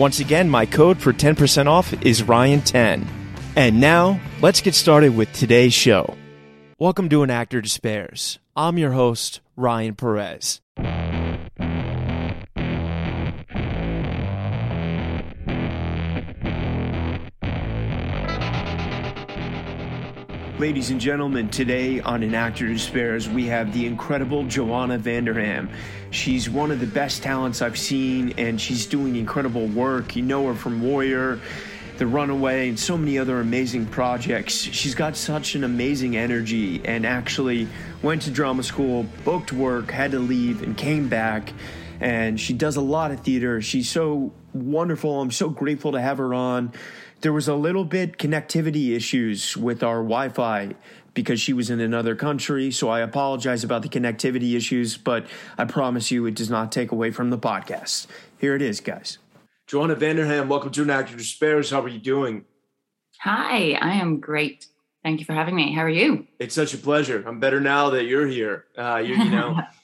Once again, my code for 10% off is Ryan10. And now, let's get started with today's show. Welcome to An Actor Despairs. I'm your host, Ryan Perez. Ladies and gentlemen, today on An Actor Despairs, we have the incredible Joanna Vanderham. She's one of the best talents I've seen, and she's doing incredible work. You know her from Warrior, The Runaway, and so many other amazing projects. She's got such an amazing energy, and actually went to drama school, booked work, had to leave, and came back. And she does a lot of theater. She's so wonderful. I'm so grateful to have her on there was a little bit connectivity issues with our Wi-Fi because she was in another country. So I apologize about the connectivity issues, but I promise you it does not take away from the podcast. Here it is, guys. Joanna Vanderham, welcome to An Actor Despairs. How are you doing? Hi, I am great. Thank you for having me. How are you? It's such a pleasure. I'm better now that you're here. Uh, you, you know,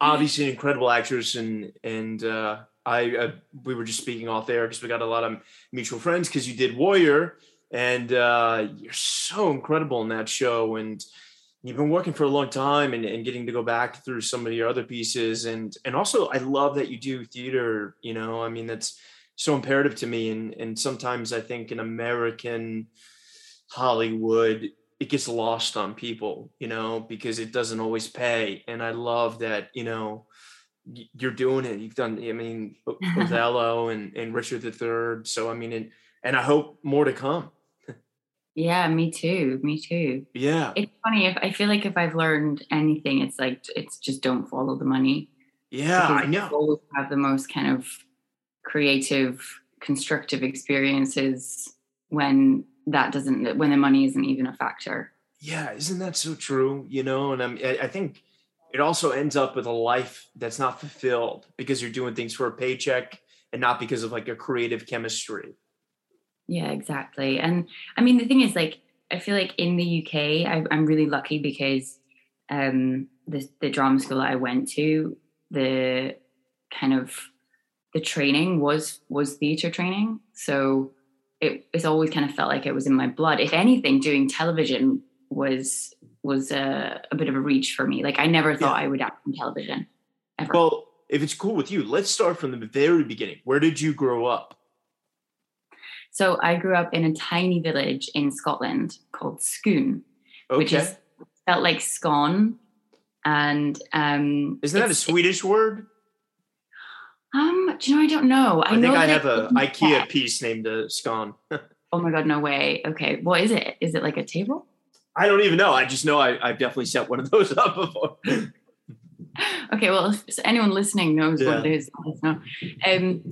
obviously an incredible actress and and uh, I uh, we were just speaking off there because we got a lot of mutual friends because you did Warrior and uh, you're so incredible in that show and you've been working for a long time and, and getting to go back through some of your other pieces and and also I love that you do theater. You know, I mean that's so imperative to me and and sometimes I think in American Hollywood it gets lost on people, you know, because it doesn't always pay. And I love that, you know, you're doing it. You've done, I mean, Othello and, and Richard III. So, I mean, and, and I hope more to come. yeah, me too. Me too. Yeah. It's funny. If I feel like if I've learned anything, it's like, it's just don't follow the money. Yeah, I know. Always have the most kind of creative, constructive experiences when that doesn't, when the money isn't even a factor. Yeah. Isn't that so true? You know, and I'm, I think, it also ends up with a life that's not fulfilled because you're doing things for a paycheck and not because of like a creative chemistry. Yeah, exactly. And I mean, the thing is, like, I feel like in the UK, I, am really lucky because um, the the drama school that I went to, the kind of the training was was theater training, so it, it's always kind of felt like it was in my blood. If anything, doing television was was a, a bit of a reach for me. Like I never thought yeah. I would act on television. Ever. Well, if it's cool with you, let's start from the very beginning. Where did you grow up? So I grew up in a tiny village in Scotland called Scone, okay. which is felt like scone. And um isn't that a Swedish word? Um, do you know? I don't know. I, I think I have a IKEA piece named a uh, scone. oh my god, no way. Okay, what is it? Is it like a table? I don't even know. I just know I, have definitely set one of those up before. okay, well, if anyone listening knows yeah. what it is, let no. Um,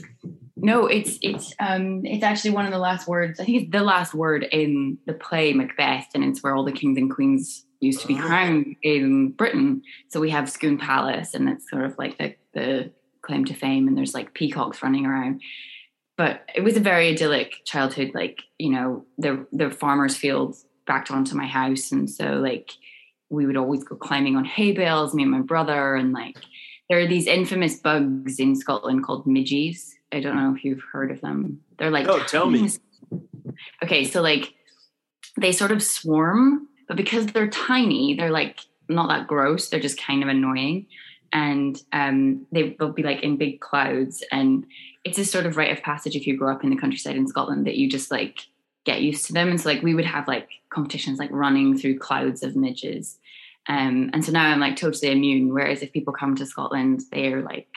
no, it's it's um, it's actually one of the last words. I think it's the last word in the play Macbeth, and it's where all the kings and queens used to be crowned in Britain. So we have Scone Palace, and it's sort of like the the claim to fame, and there's like peacocks running around. But it was a very idyllic childhood. Like you know, the the farmers' fields backed onto my house and so like we would always go climbing on hay bales, me and my brother, and like there are these infamous bugs in Scotland called midges. I don't know if you've heard of them. They're like oh, tell me. Okay, so like they sort of swarm, but because they're tiny, they're like not that gross. They're just kind of annoying, and um, they, they'll be like in big clouds. And it's a sort of rite of passage if you grow up in the countryside in Scotland that you just like get used to them. And so like we would have like competitions like running through clouds of midges. Um, and so now I'm like totally immune. Whereas if people come to Scotland, they're like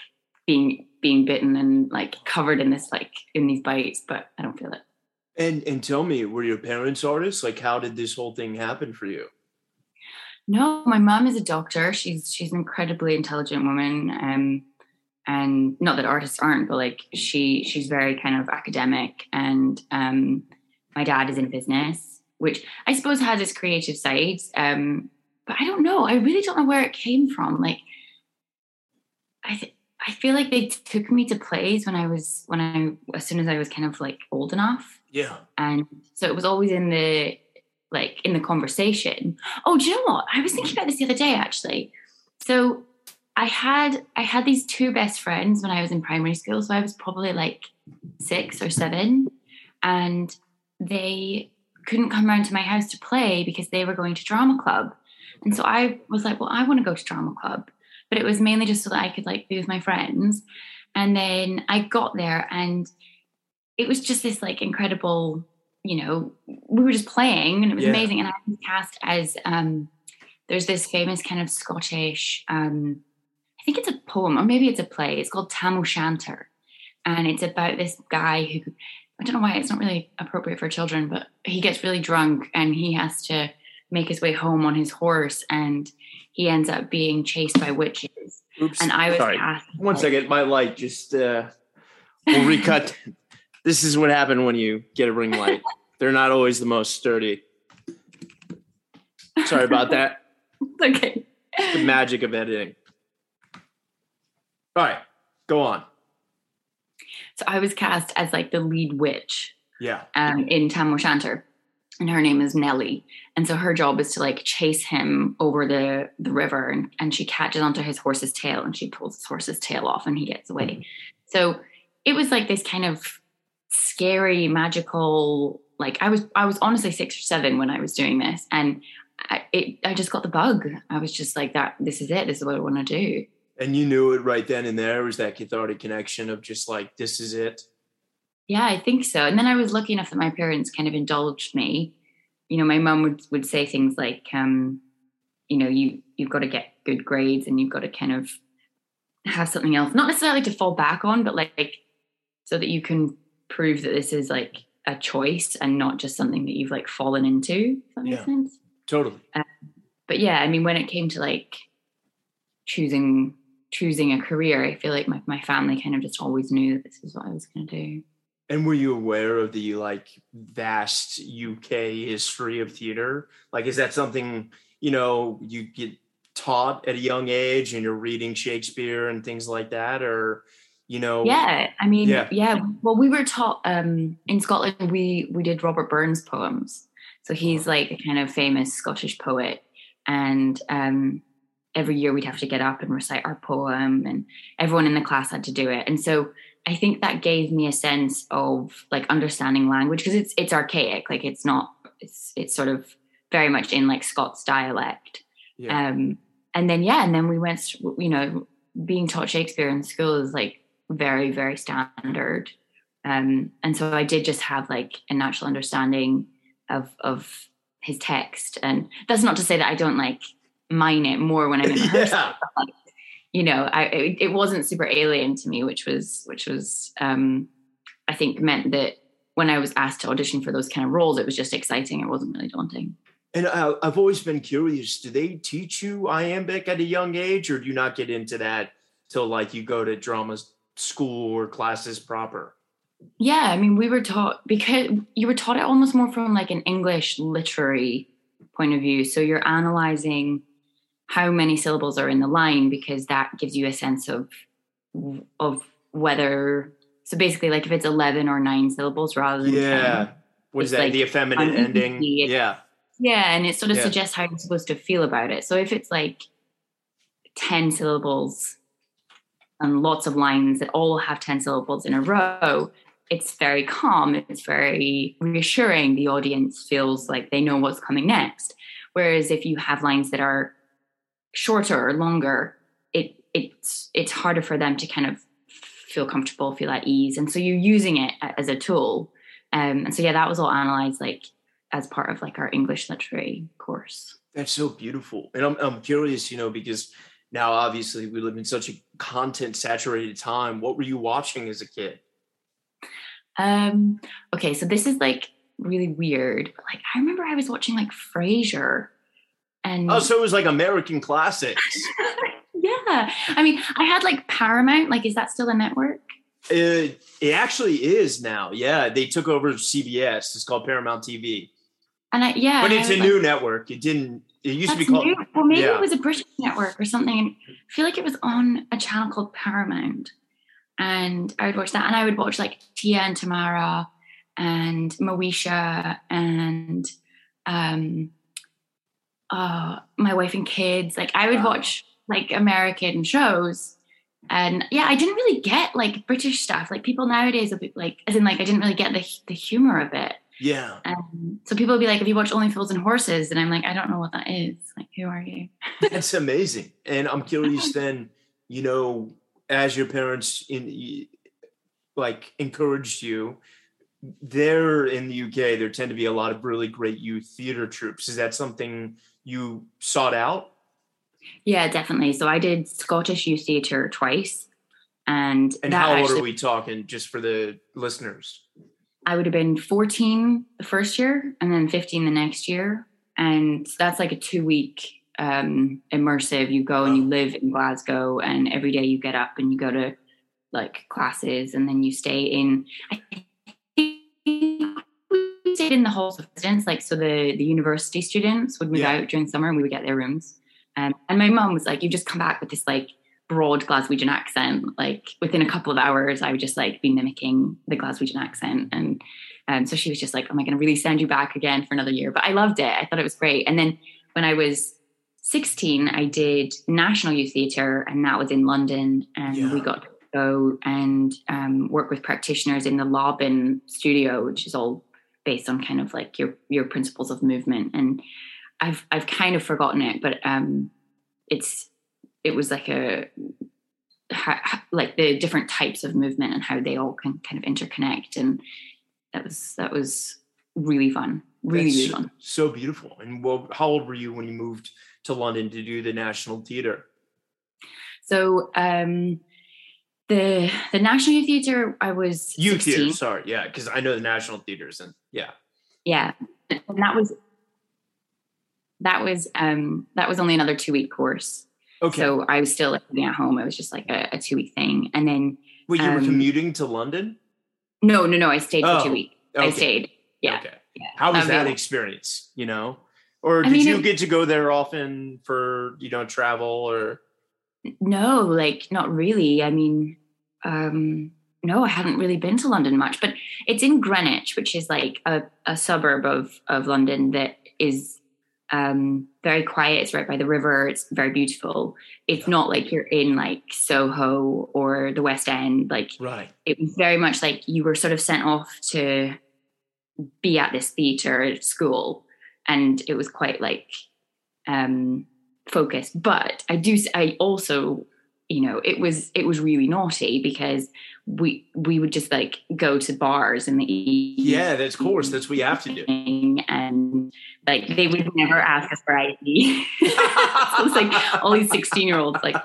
being being bitten and like covered in this like in these bites, but I don't feel it. And and tell me, were your parents artists? Like, how did this whole thing happen for you? No, my mom is a doctor. She's she's an incredibly intelligent woman. Um, and not that artists aren't, but like she she's very kind of academic and um my dad is in business, which I suppose has its creative sides. Um, but I don't know. I really don't know where it came from. Like, I th- I feel like they took me to plays when I was when I as soon as I was kind of like old enough. Yeah. And so it was always in the like in the conversation. Oh, do you know what? I was thinking about this the other day actually. So I had I had these two best friends when I was in primary school. So I was probably like six or seven. And they couldn't come around to my house to play because they were going to drama club. And so I was like, well, I want to go to drama club. But it was mainly just so that I could like be with my friends. And then I got there and it was just this like incredible, you know, we were just playing and it was yeah. amazing. And I was cast as um there's this famous kind of Scottish um I think it's a poem or maybe it's a play. It's called Tam O'Shanter. And it's about this guy who I don't know why it's not really appropriate for children, but he gets really drunk and he has to make his way home on his horse and he ends up being chased by witches. Oops. And I was Sorry. asked, One second, my light just uh will recut. This is what happened when you get a ring light. They're not always the most sturdy. Sorry about that. okay. The magic of editing. All right, go on. So I was cast as like the lead witch Yeah. um, in Tam O'Shanter, and her name is Nellie. And so her job is to like chase him over the the river, and, and she catches onto his horse's tail, and she pulls his horse's tail off, and he gets away. So it was like this kind of scary, magical. Like I was, I was honestly six or seven when I was doing this, and I, it, I just got the bug. I was just like, that. This is it. This is what I want to do. And you knew it right then and there. Was that cathartic connection of just like, this is it? Yeah, I think so. And then I was lucky enough that my parents kind of indulged me. You know, my mum would would say things like, um, you know, you you've got to get good grades and you've got to kind of have something else, not necessarily to fall back on, but like so that you can prove that this is like a choice and not just something that you've like fallen into. That make Yeah. sense? Totally. Um, but yeah, I mean, when it came to like choosing choosing a career, I feel like my, my family kind of just always knew that this is what I was going to do. And were you aware of the like vast UK history of theater? Like, is that something you know you get taught at a young age, and you're reading Shakespeare and things like that, or you know? Yeah, I mean, Yeah. yeah. Well, we were taught um, in Scotland. We we did Robert Burns poems, so he's like a kind of famous Scottish poet, and um, every year we'd have to get up and recite our poem, and everyone in the class had to do it. And so I think that gave me a sense of like understanding language because it's it's archaic, like it's not it's it's sort of very much in like Scots dialect. Yeah. Um, and then yeah, and then we went, you know, being taught Shakespeare in school is like very, very standard. Um, and so I did just have like a natural understanding of of his text. And that's not to say that I don't like mine it more when I'm in rehearsal. yeah. like, you know, I it, it wasn't super alien to me, which was which was um I think meant that when I was asked to audition for those kind of roles, it was just exciting. It wasn't really daunting. And I, I've always been curious. Do they teach you iambic at a young age, or do you not get into that till like you go to drama school or classes proper? Yeah, I mean, we were taught because you were taught it almost more from like an English literary point of view. So you're analyzing how many syllables are in the line because that gives you a sense of of whether. So basically, like if it's eleven or nine syllables rather than Yeah. 10. What is that? like the effeminate ending? Yeah. Yeah, and it sort of Yeah. suggests how you're supposed to feel about it. So if it's like 10 syllables and lots of lines that all have 10 syllables in a row, it's very calm, it's very reassuring. The audience feels like they know what's coming next. Whereas if you have lines that are shorter or longer, it it's it's harder for them to kind of feel comfortable, feel at ease. And so you're using it as a tool. Um, and so yeah, that was all analyzed like as part of like our English literary course. That's so beautiful. And I'm, I'm curious, you know, because now obviously we live in such a content saturated time. What were you watching as a kid? Um, okay, so this is like really weird. But like I remember I was watching like Frasier and Oh, so it was like American classics. yeah. I mean, I had like Paramount, like is that still a network? it, it actually is now. Yeah, they took over CBS. It's called Paramount TV, And I yeah, but it's a was new network. It didn't. It used to be called. new. Well, maybe yeah. it was a British network or something. I feel like it was on a channel called Paramount. And I would watch that. And I would watch like Tia and Tamera and Moesha and um uh my wife and kids. Like I would Wow. watch like American shows. And yeah, I didn't really get like British stuff. Like people nowadays, will be like, as in, like, I didn't really get the the humor of it. Yeah, Um, so people will be like, if you watch Only Fools and Horses?" And I'm like, "I don't know what that is. Like, who are you?" that's amazing. And I'm curious. Then, you know, as your parents in like encouraged you, there in the UK, there tend to be a lot of really great youth theater troops. Is that something you sought out? Yeah, definitely. So I did Scottish youth theatre twice, and, And how old actually, are we talking, just for the listeners? I would have been 14 the first year, and then 15 the next year, and that's like a two week um, immersive. You go and you live in Glasgow, and every day you get up and you go to like classes, and then you stay in. I think we stayed in the halls of residence, like so the the university students would move Yeah. out during summer, and we would get their rooms. Um, and my mum was like, "You just come back with this like broad Glaswegian accent. Like within a couple of hours, I would just like be mimicking the Glaswegian accent, and um, so she was just like, "Am I going to really send you back again for another year?" But I loved it. I thought it was great. And then when I was 16, I did National Youth Theatre, and that was in London, and Yeah. we got to go and um, work with practitioners in the Laban studio, which is all based on kind of like your your principles of movement. And I've I've kind of forgotten it, but um, it's it was like a like the different types of movement and how they all can kind of interconnect, and that was that was really fun, really really fun. So beautiful. And well, how old were you when you moved to London to do the National Theatre? So um, the the National Theatre, I was Youth 16. Theatre, sorry, yeah, because I know the National Theatres, and yeah, Yeah, and that was that was um, that was only another two week course. Okay. So I was still living at home. It was just like a, a two week thing, and then Wait, you were um, commuting to London? no, no, no. I stayed for two weeks. I stayed. Yeah, Okay. yeah. How was Um, that experience? You know, or I did mean, you it- get to go there often for you know travel or? No, like not really. I mean, um, no, I hadn't really been to London much, but it's in Greenwich, which is like a, a suburb of of London that is um, very quiet. It's right by the river. It's very beautiful. It's not like you're in like Soho or the West End. Like Right. it was very much like you were sort of sent off to be at this theater at school and it was quite like um focused but i do i also you know it was it was really naughty because we we would just like go to bars in the evening Yeah, that's of course that's what you have to do. and like they would never ask us for ID. so it's like all these 16 year olds like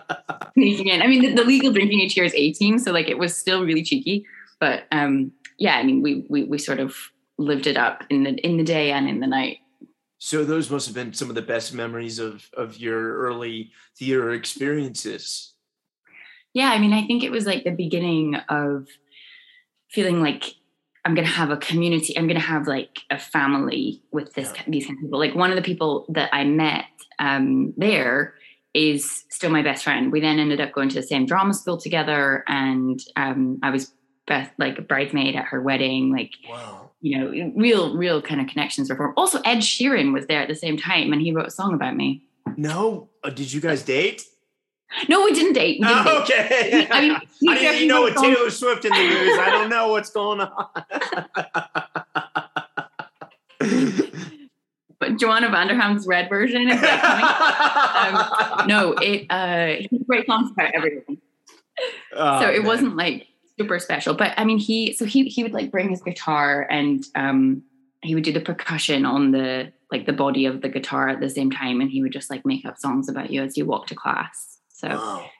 sneaking in. I mean, the, the legal drinking age here is 18, so like it was still really cheeky. But um, yeah, I mean, we we we sort of lived it up in the in the day and in the night. So those must have been some of the best memories of of your early theater experiences. Yeah, I mean, I think it was like the beginning of feeling like I'm gonna have a community. I'm gonna have like a family with this Yeah. these kind of people. Like one of the people that I met um, there is still my best friend. We then ended up going to the same drama school together, and um, I was best like a bridesmaid at her wedding. Like Wow. you know, real real kind of connections were formed. Also, Ed Sheeran was there at the same time, and he wrote a song about me. No, uh, did you guys date? No, we didn't date. We didn't date. okay. I mean, he I didn't know what Taylor Swift in the news. I don't know what's going on. but Joanna Vanderham's red version is like coming. um, no, it uh he writes songs about everything. Oh, so it man. wasn't like super special. But I mean he so he he would like bring his guitar and um he would do the percussion on the like the body of the guitar at the same time and he would just like make up songs about you as you walk to class. So Wow.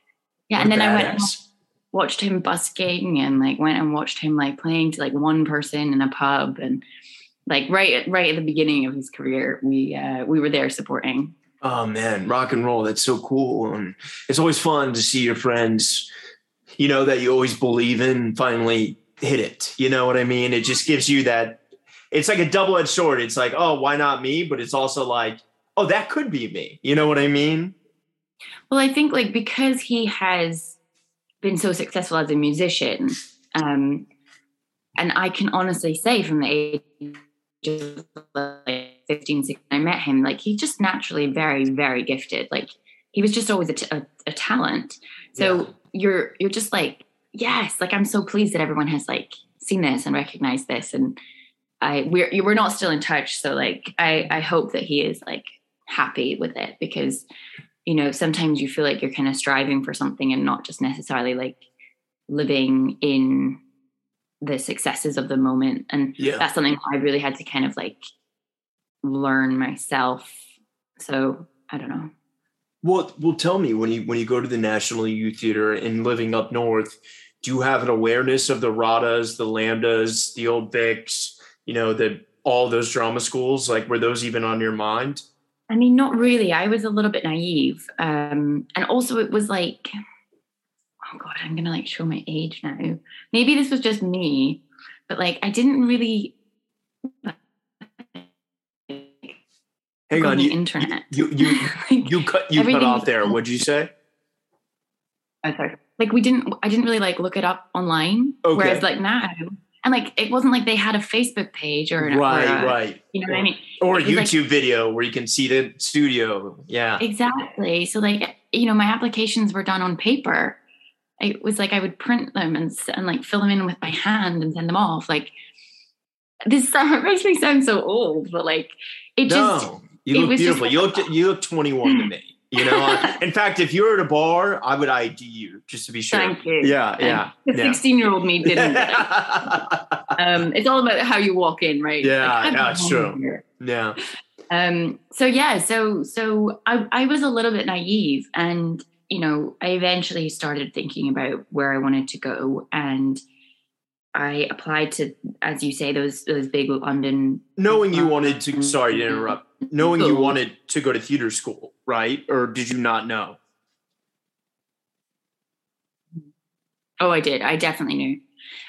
yeah, What and then I went and watched him busking and like went and watched him like playing to like one person in a pub and like right right at the beginning of his career we uh we were there supporting Oh man, rock and roll. That's so cool. And it's always fun to see your friends, you know, that you always believe in finally hit it. You know what I mean? It just gives you that it's like a double-edged sword. It's like, oh, why not me? But it's also like, oh, that could be me. You know what I mean? Well i think like because he has been so successful as a musician um and i can honestly say from the age of like 15 16 i met him like he's just naturally very very gifted. Like he was just always a, t- a, a talent. So Yeah. you're you're just like yes like i'm so pleased that everyone has like seen this and recognized this. And i we're we're not still in touch. So like i i hope that he is like happy with it because you know sometimes you feel like you're kind of striving for something and not just necessarily like living in the successes of the moment and Yeah. that's something i really had to kind of like learn myself so i don't know Well, well, tell me when you when you go to the National Youth Theater and living up north, do you have an awareness of the RADAs, the LAMDAs, the Old Vics, you know, the all those drama schools? Like, were those even on your mind? I mean, not really. I was a little bit naive. Um, and also it was like, oh God, I'm gonna like show my age now. Maybe this was just me, but like I didn't really Hang go on, you internet. you you Like, you cut you cut off there. What'd you say? oh, sorry. Like we didn't I didn't really like look it up online. Okay. Whereas like now and like it wasn't like they had a Facebook page or an Right, or a- right. You know what I mean? Or a It like- YouTube video where you can see the studio. Yeah. Exactly. So like you know, my applications were done on paper. It was like I would print them and, and like fill them in with my hand and send them off. Like this makes me sound so old, but like it just no, you it look just beautiful. You look you look 21 to me. You know, in fact, if you were at a bar, I would ID you just to be sure. thank you. Yeah, yeah, The 16 year old me didn't. um, it's all about how you walk in, right? Yeah, Like, yeah, it's true. here. yeah. um so yeah so so I, I was a little bit naive and you know i eventually started thinking about where i wanted to go and i applied to as you say those those big london Knowing you wanted to, sorry to interrupt. Knowing you wanted to go to theater school, right? Or did you not know? oh i did i definitely knew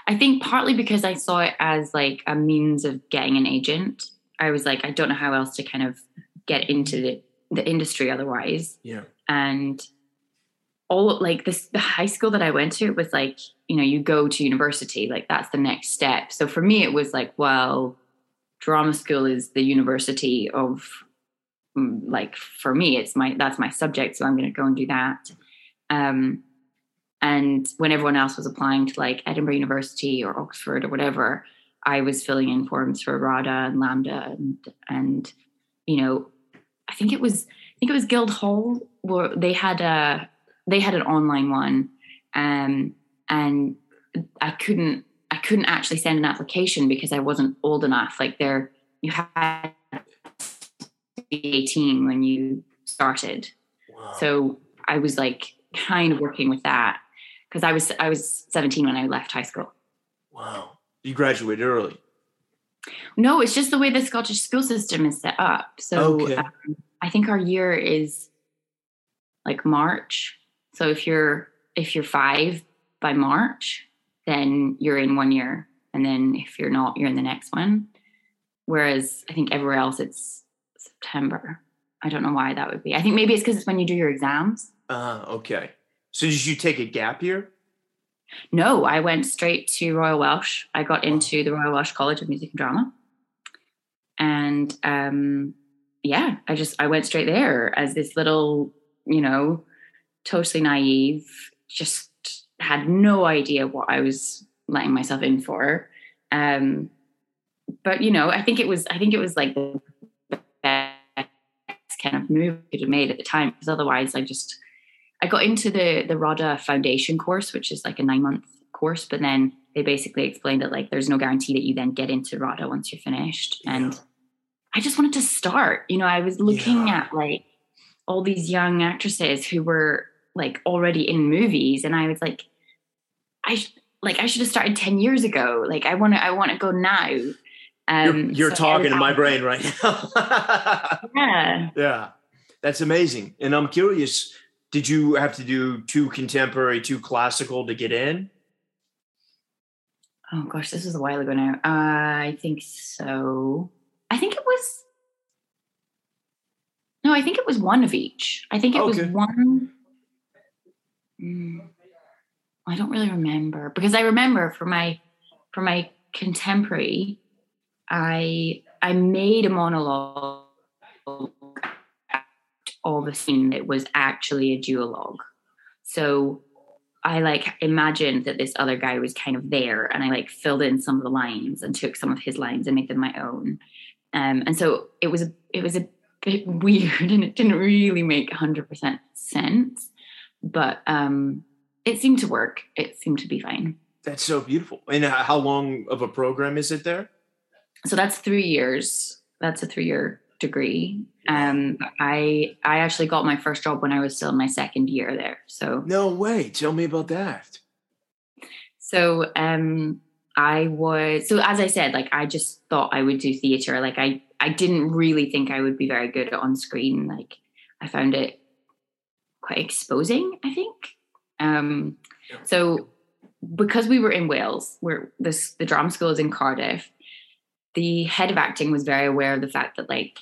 i think partly because i saw it as like a means of getting an agent i was like i don't know how else to kind of get into the, the industry otherwise Yeah. and all like this the high school that i went to it was like you know you go to university like that's the next step. So for me it was like well drama school is the university of mm, like for me it's my that's my subject so i'm going to go and do that. Um and when everyone else was applying to like edinburgh university or oxford or whatever i was filling in forms for rada and LAMDA and and you know i think it was i think it was guildhall where they had a they had an online one um and i couldn't i couldn't actually send an application because i wasn't old enough like there you had to be 18 when you started Wow. so i was like kind of working with that because i was i was 17 when i left high school wow. You graduated early. no it's just the way the scottish school system is set up so Okay. um, i think our year is like march so if you're if you're five by march then you're in one year and then if you're not you're in the next one whereas i think everywhere else it's september i don't know why that would be i think maybe it's because it's when you do your exams Ah, okay. So did you take a gap year? No, I went straight to Royal Welsh. I got into the Royal Welsh College of Music and Drama. And um, yeah, I just I went straight there as this little, you know, totally naive, just had no idea what I was letting myself in for. Um, but you know, I think it was I think it was like the best kind of move I could have made at the time because otherwise I just I got into the the RADA foundation course, which is like a nine month course, but then they basically explained that like there's no guarantee that you then get into RADA once you're finished. Yeah. And I just wanted to start. You know, I was looking yeah. at like all these young actresses who were like already in movies, and I was like, I sh- like I should have started ten years ago. Like I want to I want to go now. Um, you're, you're so talking to my brain right now. yeah. Yeah. That's amazing. And I'm curious, did you have to do two contemporary, two classical to get in? Oh gosh, this was a while ago now. Uh, I think so. I think it was. No, I think it was one of each. I think it okay. was one. Mm, I don't really remember because I remember for my for my contemporary, I I made a monologue of a scene that was actually a duologue. So I like imagined that this other guy was kind of there and I like filled in some of the lines and took some of his lines and made them my own. Um, and so it was it was a bit weird and it didn't really make 100% sense, but um, it seemed to work. It seemed to be fine. That's so beautiful. And how long of a program is it there? So that's three years. That's a three year degree. Um, I I actually got my first job when I was still in my second year there. So no way. Tell me about that. So um, I was so as I said, like I just thought I would do theater. Like I I didn't really think I would be very good on screen. Like I found it quite exposing. I think. Um, so because we were in Wales, where this the drama school is in Cardiff, the head of acting was very aware of the fact that like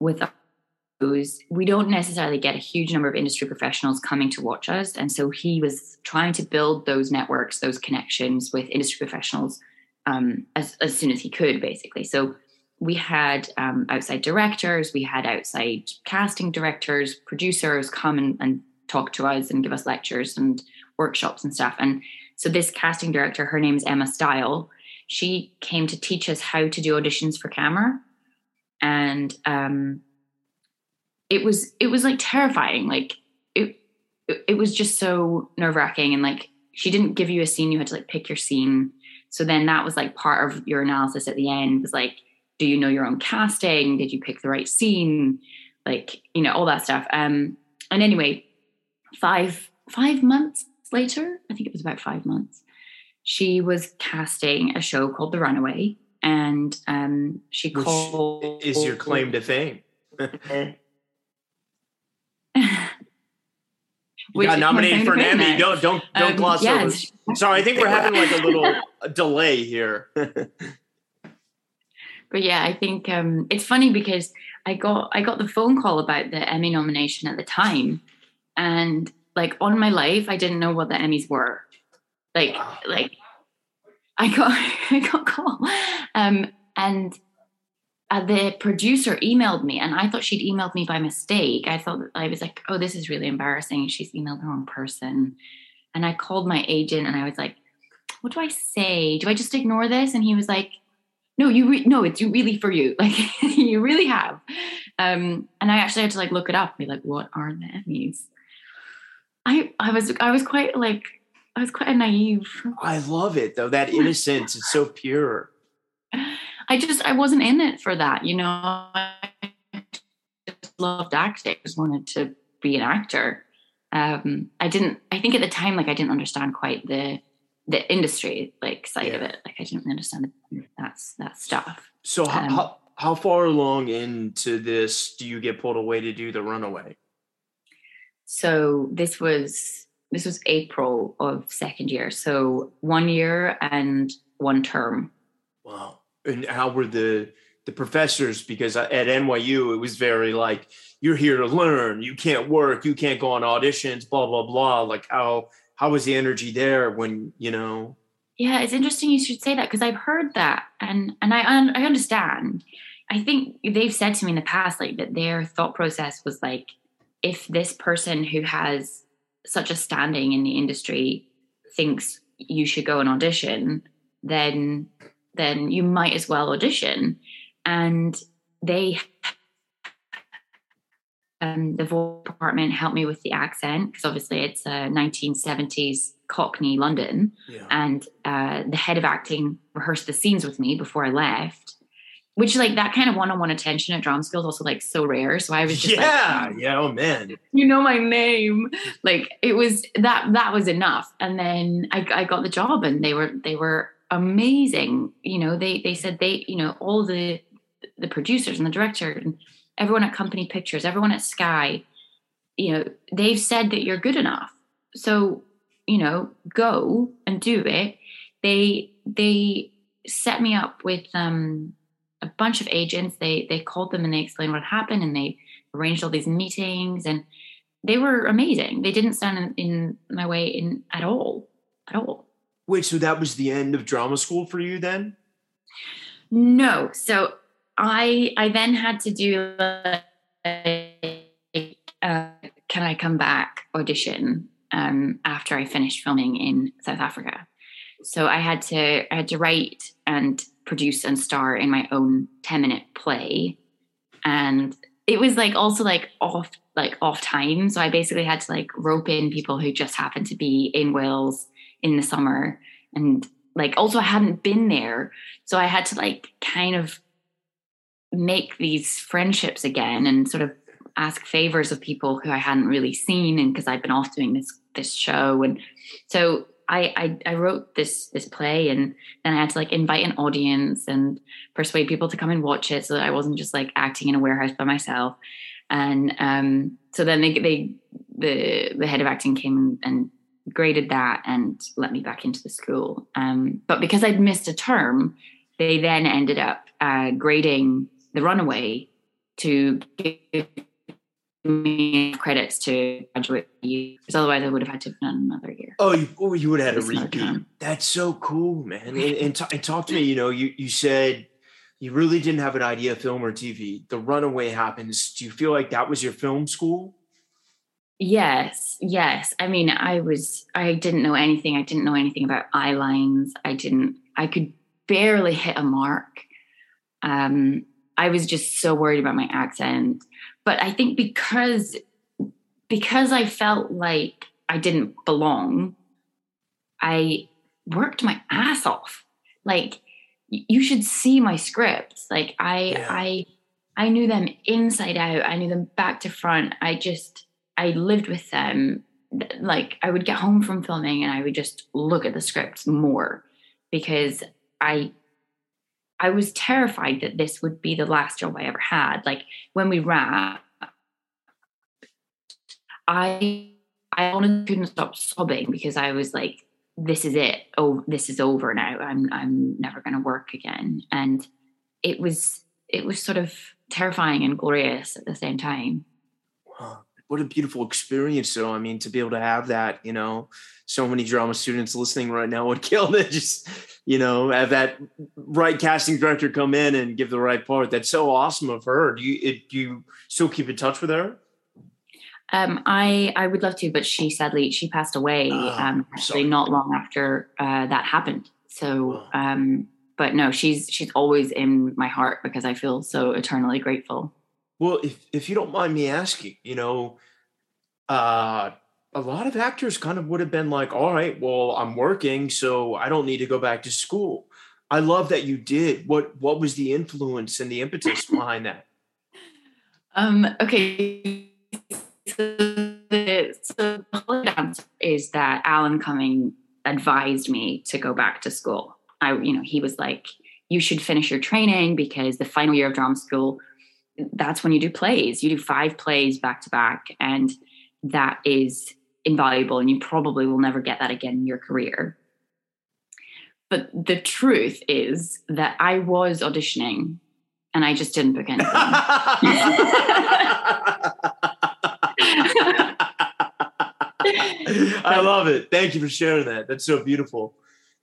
with those we don't necessarily get a huge number of industry professionals coming to watch us and so he was trying to build those networks those connections with industry professionals um, as, as soon as he could basically so we had um, outside directors we had outside casting directors producers come and, and talk to us and give us lectures and workshops and stuff. And so this casting director her name is emma style. She came to teach us how to do auditions for camera. And um it was it was like terrifying. Like it it, was just so nerve-wracking. And like she didn't give you a scene. You had to like pick your scene. So then that was like part of your analysis at the end was like do you know your own casting did you pick the right scene like you know all that stuff um and anyway five five months later i think it was about five months she was casting a show called The Runaway, and um, she Which called is your claim to fame. You got nominated for an Emmy. Don't don't don't um, gloss yeah, over. Sorry, I think we're having like a little delay here. but yeah, I think um, it's funny because I got I got the phone call about the Emmy nomination at the time, and like on my life, I didn't know what the Emmys were. Like, like I got I got call, um, and uh, the producer emailed me, and I thought she'd emailed me by mistake. I thought I was like, "Oh, this is really embarrassing." She's emailed the wrong person, and I called my agent, and I was like, "What do I say? Do I just ignore this?" And he was like, "No, you re- no, it's really for you. Like you really have." Um, and I actually had to like look it up and be like, "What are the Emmys?" I I was I was quite like I was quite naive. I love it though. That innocence. it's so pure. I just I wasn't in it for that, you know. I just loved acting. I just wanted to be an actor. Um, I didn't. I think at the time, like I didn't understand quite the the industry like side yeah. of it. Like I didn't understand that's that stuff. So how, um, how how far along into this do you get pulled away to do the runaway? So this was this was April of second year. So one year and one term. Wow. And how were the the professors because at NYU it was very like you're here to learn, you can't work, you can't go on auditions, blah blah blah. Like how how was the energy there when you know? Yeah, it's interesting you should say that because I've heard that and and I I understand. I think they've said to me in the past like that their thought process was like if this person who has such a standing in the industry thinks you should go and audition, then then you might as well audition. And they um, the voice department helped me with the accent because obviously it's a 1970s Cockney London, yeah. and uh, the head of acting rehearsed the scenes with me before I left. Which like that kind of one-on-one attention at drama school is also like so rare. So I was just yeah, like, yeah, oh man, you know my name. Like it was that that was enough. And then I, I got the job, and they were they were amazing. You know, they they said they you know all the the producers and the director and everyone at Company Pictures, everyone at Sky, you know, they've said that you're good enough. So, you know, go and do it. They they set me up with um a bunch of agents. They they called them and they explained what happened and they arranged all these meetings and they were amazing. They didn't stand in, in my way in at all. At all. Wait, so that was the end of drama school for you then? No. So I I then had to do a, a can I come back audition um, after I finished filming in South Africa. So I had to I had to write and produce and star in my own 10 minute play. And it was like also like off like off time. So I basically had to like rope in people who just happened to be in Wales in the summer. And like also I hadn't been there. So I had to like kind of make these friendships again and sort of ask favors of people who I hadn't really seen and because I'd been off doing this this show. And so I, I, I wrote this this play and then I had to like invite an audience and persuade people to come and watch it so that I wasn't just like acting in a warehouse by myself. And um so then they they the the head of acting came and graded that and let me back into the school. Um but because I'd missed a term they then ended up uh, grading the runaway to give me credits to graduate because otherwise I would have had to have done another year. Oh, you, oh, you would have had a repeat. That's so cool, man. And, and, t- and, talk to me. You know, you you said you really didn't have an idea of film or TV. The runaway happens. Do you feel like that was your film school? Yes, yes. I mean, I was. I didn't know anything. I didn't know anything about eye lines. I didn't. I could barely hit a mark. Um, I was just so worried about my accent. But I think because because I felt like I didn't belong, I worked my ass off. Like you should see my scripts. Like I yeah. I I knew them inside out. I knew them back to front. I just I lived with them. Like I would get home from filming and I would just look at the scripts more because I I was terrified that this would be the last job I ever had. Like when we wrapped, I I honestly couldn't stop sobbing because I was like, this is it. Oh, this is over now. I'm I'm never gonna work again. And it was it was sort of terrifying and glorious at the same time. What a beautiful experience, though. I mean, to be able to have that, you know, so many drama students listening right now would kill to Just, you know, have that right casting director come in and give the right part. That's so awesome of her. Do you it, do you still keep in touch with her? Um, I I would love to, but she sadly she passed away oh, um, actually not long after uh, that happened. So, um, but no, she's she's always in my heart because I feel so eternally grateful. Well, if if you don't mind me asking, you know, uh, a lot of actors kind of would have been like, all right, well, I'm working, so I don't need to go back to school. I love that you did. What what was the influence and the impetus behind that? Um, okay. So the, so the answer is that Alan Cumming advised me to go back to school. I, you know, he was like, you should finish your training because the final year of drama school, that's when you do plays. You do five plays back to back. And that is invaluable and you probably will never get that again in your career. But the truth is that I was auditioning and I just didn't book anything. I love it. Thank you for sharing that. That's so beautiful.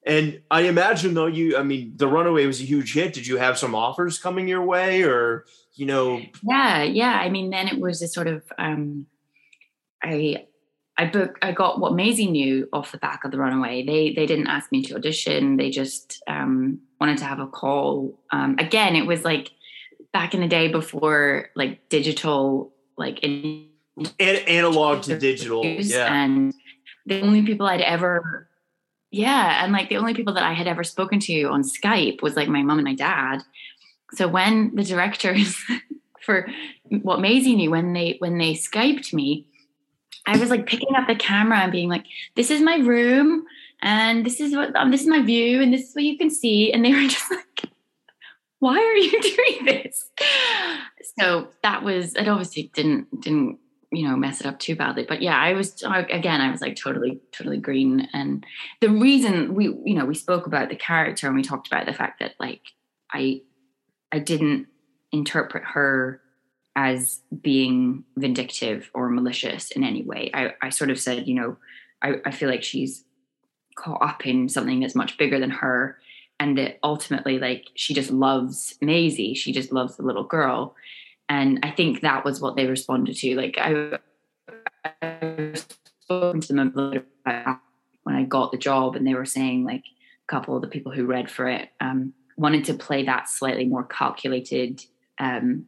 And I imagine though you I mean the runaway was a huge hit. Did you have some offers coming your way or you know Yeah, yeah. I mean then it was a sort of um I I book I got what Maisie knew off the back of the runaway. They they didn't ask me to audition. They just um wanted to have a call. Um again it was like back in the day before like digital like in An- analog to digital. Yeah. and the only people I'd ever yeah, and like the only people that I had ever spoken to on Skype was like my mom and my dad. So when the directors for what Maisie knew when they when they Skyped me, I was like picking up the camera and being like, "This is my room, and this is what um, this is my view, and this is what you can see." And they were just like, "Why are you doing this?" So that was it. Obviously, didn't didn't you know mess it up too badly but yeah i was again i was like totally totally green and the reason we you know we spoke about the character and we talked about the fact that like i i didn't interpret her as being vindictive or malicious in any way. I i sort of said you know i i feel like she's caught up in something that's much bigger than her and that ultimately like she just loves maisie. She just loves the little girl. And I think that was what they responded to. Like I, I to them when I got the job, and they were saying like a couple of the people who read for it um, wanted to play that slightly more calculated um,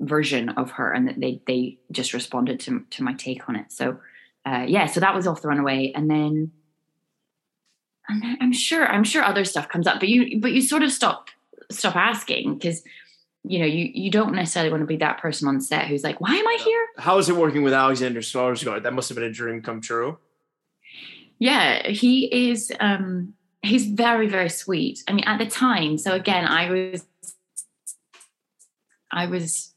version of her, and that they they just responded to to my take on it. So uh, yeah, so that was off the runaway, and then. And then I'm sure I'm sure other stuff comes up, but you but you sort of stop stop asking because you know, you you don't necessarily want to be that person on set who's like, "Why am I here?" How is it working with Alexander Skarsgård? That must have been a dream come true. Yeah, he is. um He's very very sweet. I mean, at the time, so again, I was, I was,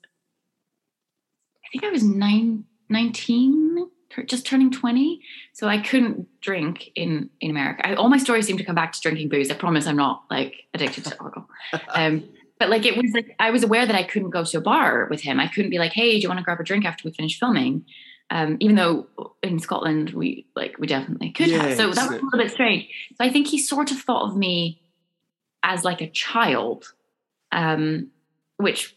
I think I was nine, 19, just turning 20. So I couldn't drink in in America. I, all my stories seem to come back to drinking booze. I promise I'm not like addicted to alcohol. Um, but like it was like I was aware that I couldn't go to a bar with him. I couldn't be like, "Hey, do you want to grab a drink after we finish filming?" Um, even though in Scotland we like we definitely could have. So that was a little bit strange. So I think he sort of thought of me as like a child, um, which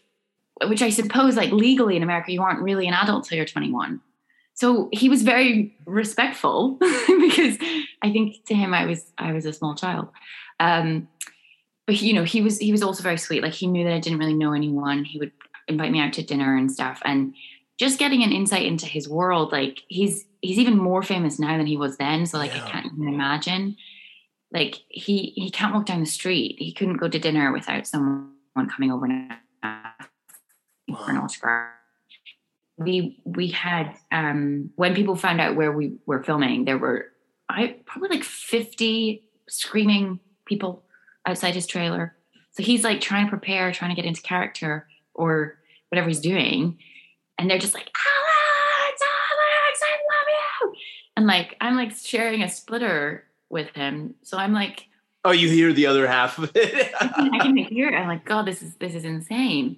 which I suppose like legally in America you aren't really an adult till you're 21. So he was very respectful because I think to him I was I was a small child. Um, but he, you know he was he was also very sweet. Like he knew that I didn't really know anyone. He would invite me out to dinner and stuff, and just getting an insight into his world. Like he's he's even more famous now than he was then. So like Yeah. I can't even imagine. Like he he can't walk down the street. He couldn't go to dinner without someone coming over and for an autograph. We we had um when people found out where we were filming, there were I probably like 50 screaming people outside his trailer. So he's like trying to prepare, trying to get into character or whatever he's doing. And they're just like, Alex, Alex, I love you. And like, I'm like sharing a splitter with him. So I'm like, Oh, you hear the other half of it. I can, I can hear it. I'm like, God, this is this is insane.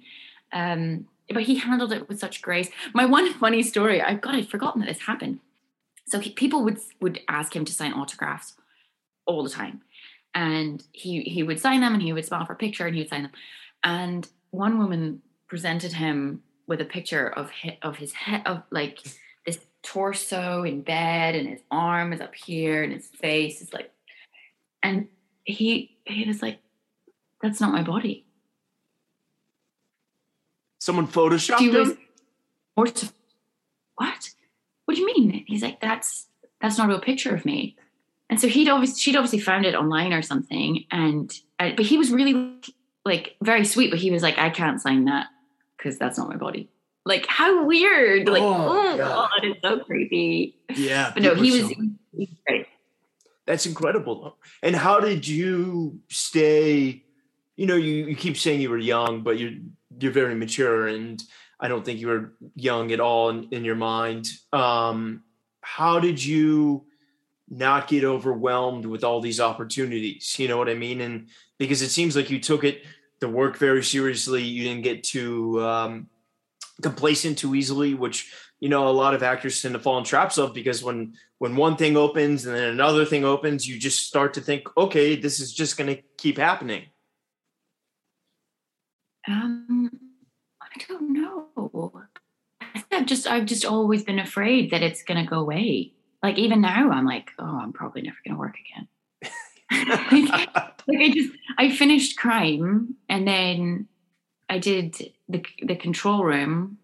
Um, but he handled it with such grace. My one funny story, I God, I'd forgotten that this happened. So he, people would would ask him to sign autographs all the time, and he he would sign them, and he would smile for a picture, and he would sign them. And one woman presented him with a picture of his, of his head of like this torso in bed, and his arm is up here, and his face is like, and he he was like, "That's not my body." Someone photoshopped was him. mortified. What? What do you mean? He's like, "That's that's not a real picture of me." And so he'd obviously she'd obviously found it online or something, and uh, but he was really like very sweet. But he was like, "I can't sign that because that's not my body." Like how weird! Like Oh, oh, God. it's so creepy. Yeah, But no, he was, so- he was great. That's incredible. though. And how did you stay? You know, you, you keep saying you were young, but you're you're very mature, and I don't think you were young at all in, in your mind. Um, how did you not get overwhelmed with all these opportunities? You know what I mean? And because it seems like you took it the work very seriously. You didn't get too um, complacent too easily, which you know a lot of actors tend to fall in traps of because when when one thing opens and then another thing opens, you just start to think, okay, this is just going to keep happening. Um, I don't know. I've just I've just always been afraid that it's going to go away. Like even now, I'm like, oh, I'm probably never going to work again. Like, like I just I finished crime and then I did the the control room,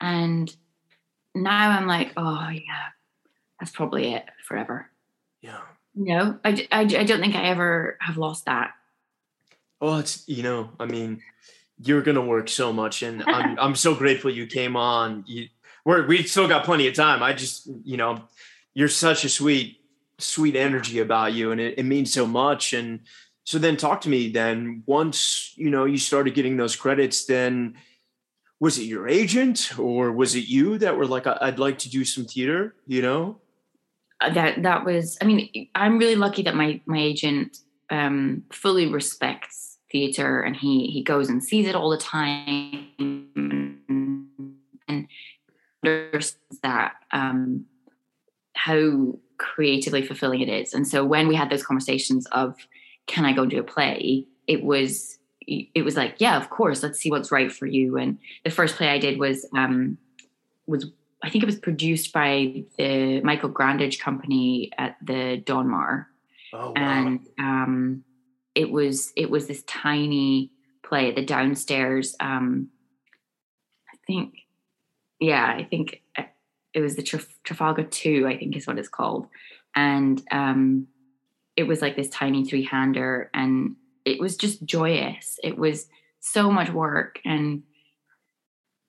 and now I'm like, oh yeah, that's probably it forever. Yeah. No, I, I, I don't think I ever have lost that. Well, it's you know, I mean, you're gonna work so much, and I'm I'm so grateful you came on. You, we're we still got plenty of time. I just you know, you're such a sweet sweet energy about you, and it, it means so much. And so then, talk to me. Then once you know you started getting those credits, then was it your agent or was it you that were like, I'd like to do some theater? You know. Uh, that that was. I mean, I'm really lucky that my my agent um, fully respects theater and he he goes and sees it all the time and understands that um, how creatively fulfilling it is. And so when we had those conversations of can I go and do a play, it was it was like yeah, of course, let's see what's right for you. And the first play I did was um, was I think it was produced by the Michael Grandage company at the Donmar. Oh, wow. And um, it was it was this tiny play the downstairs um i think yeah i think it was the Traf- trafalgar 2 i think is what it's called and um it was like this tiny three-hander and it was just joyous it was so much work and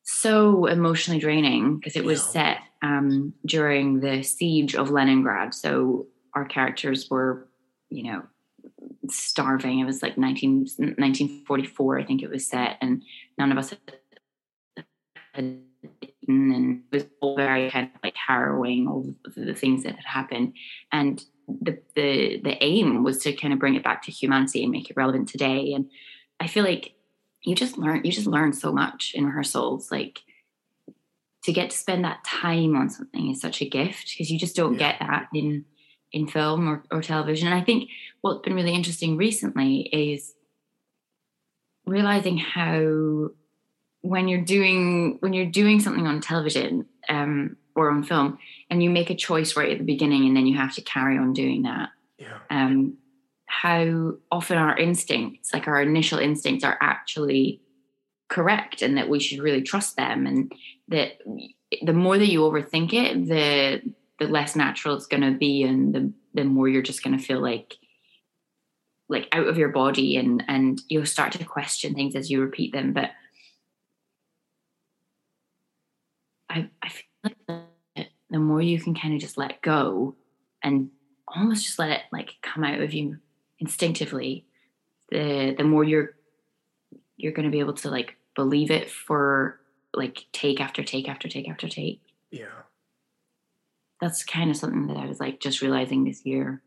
so emotionally draining because it was set um, during the siege of Leningrad. So our characters were, you know, starving. It was like 19, 1944, I think it was set, and none of us had eaten, and it was all very kind of like harrowing, all the things that had happened. And the the the aim was to kind of bring it back to humanity and make it relevant today. And I feel like you just learn you just learn so much in rehearsals, like to get to spend that time on something is such a gift because you just don't yeah. get that in in film or, or television. And I think what's been really interesting recently is realizing how when you're doing when you're doing something on television um, or on film and you make a choice right at the beginning and then you have to carry on doing that yeah. um, how often our instincts like our initial instincts are actually correct and that we should really trust them and that the more that you overthink it the the less natural it's going to be and the the more you're just going to feel like like out of your body and and you'll start to question things as you repeat them but i i feel like the, the more you can kind of just let go and almost just let it like come out of you instinctively the the more you're you're going to be able to like believe it for like take after take after take after take yeah that's kind of something that I was like just realizing this year,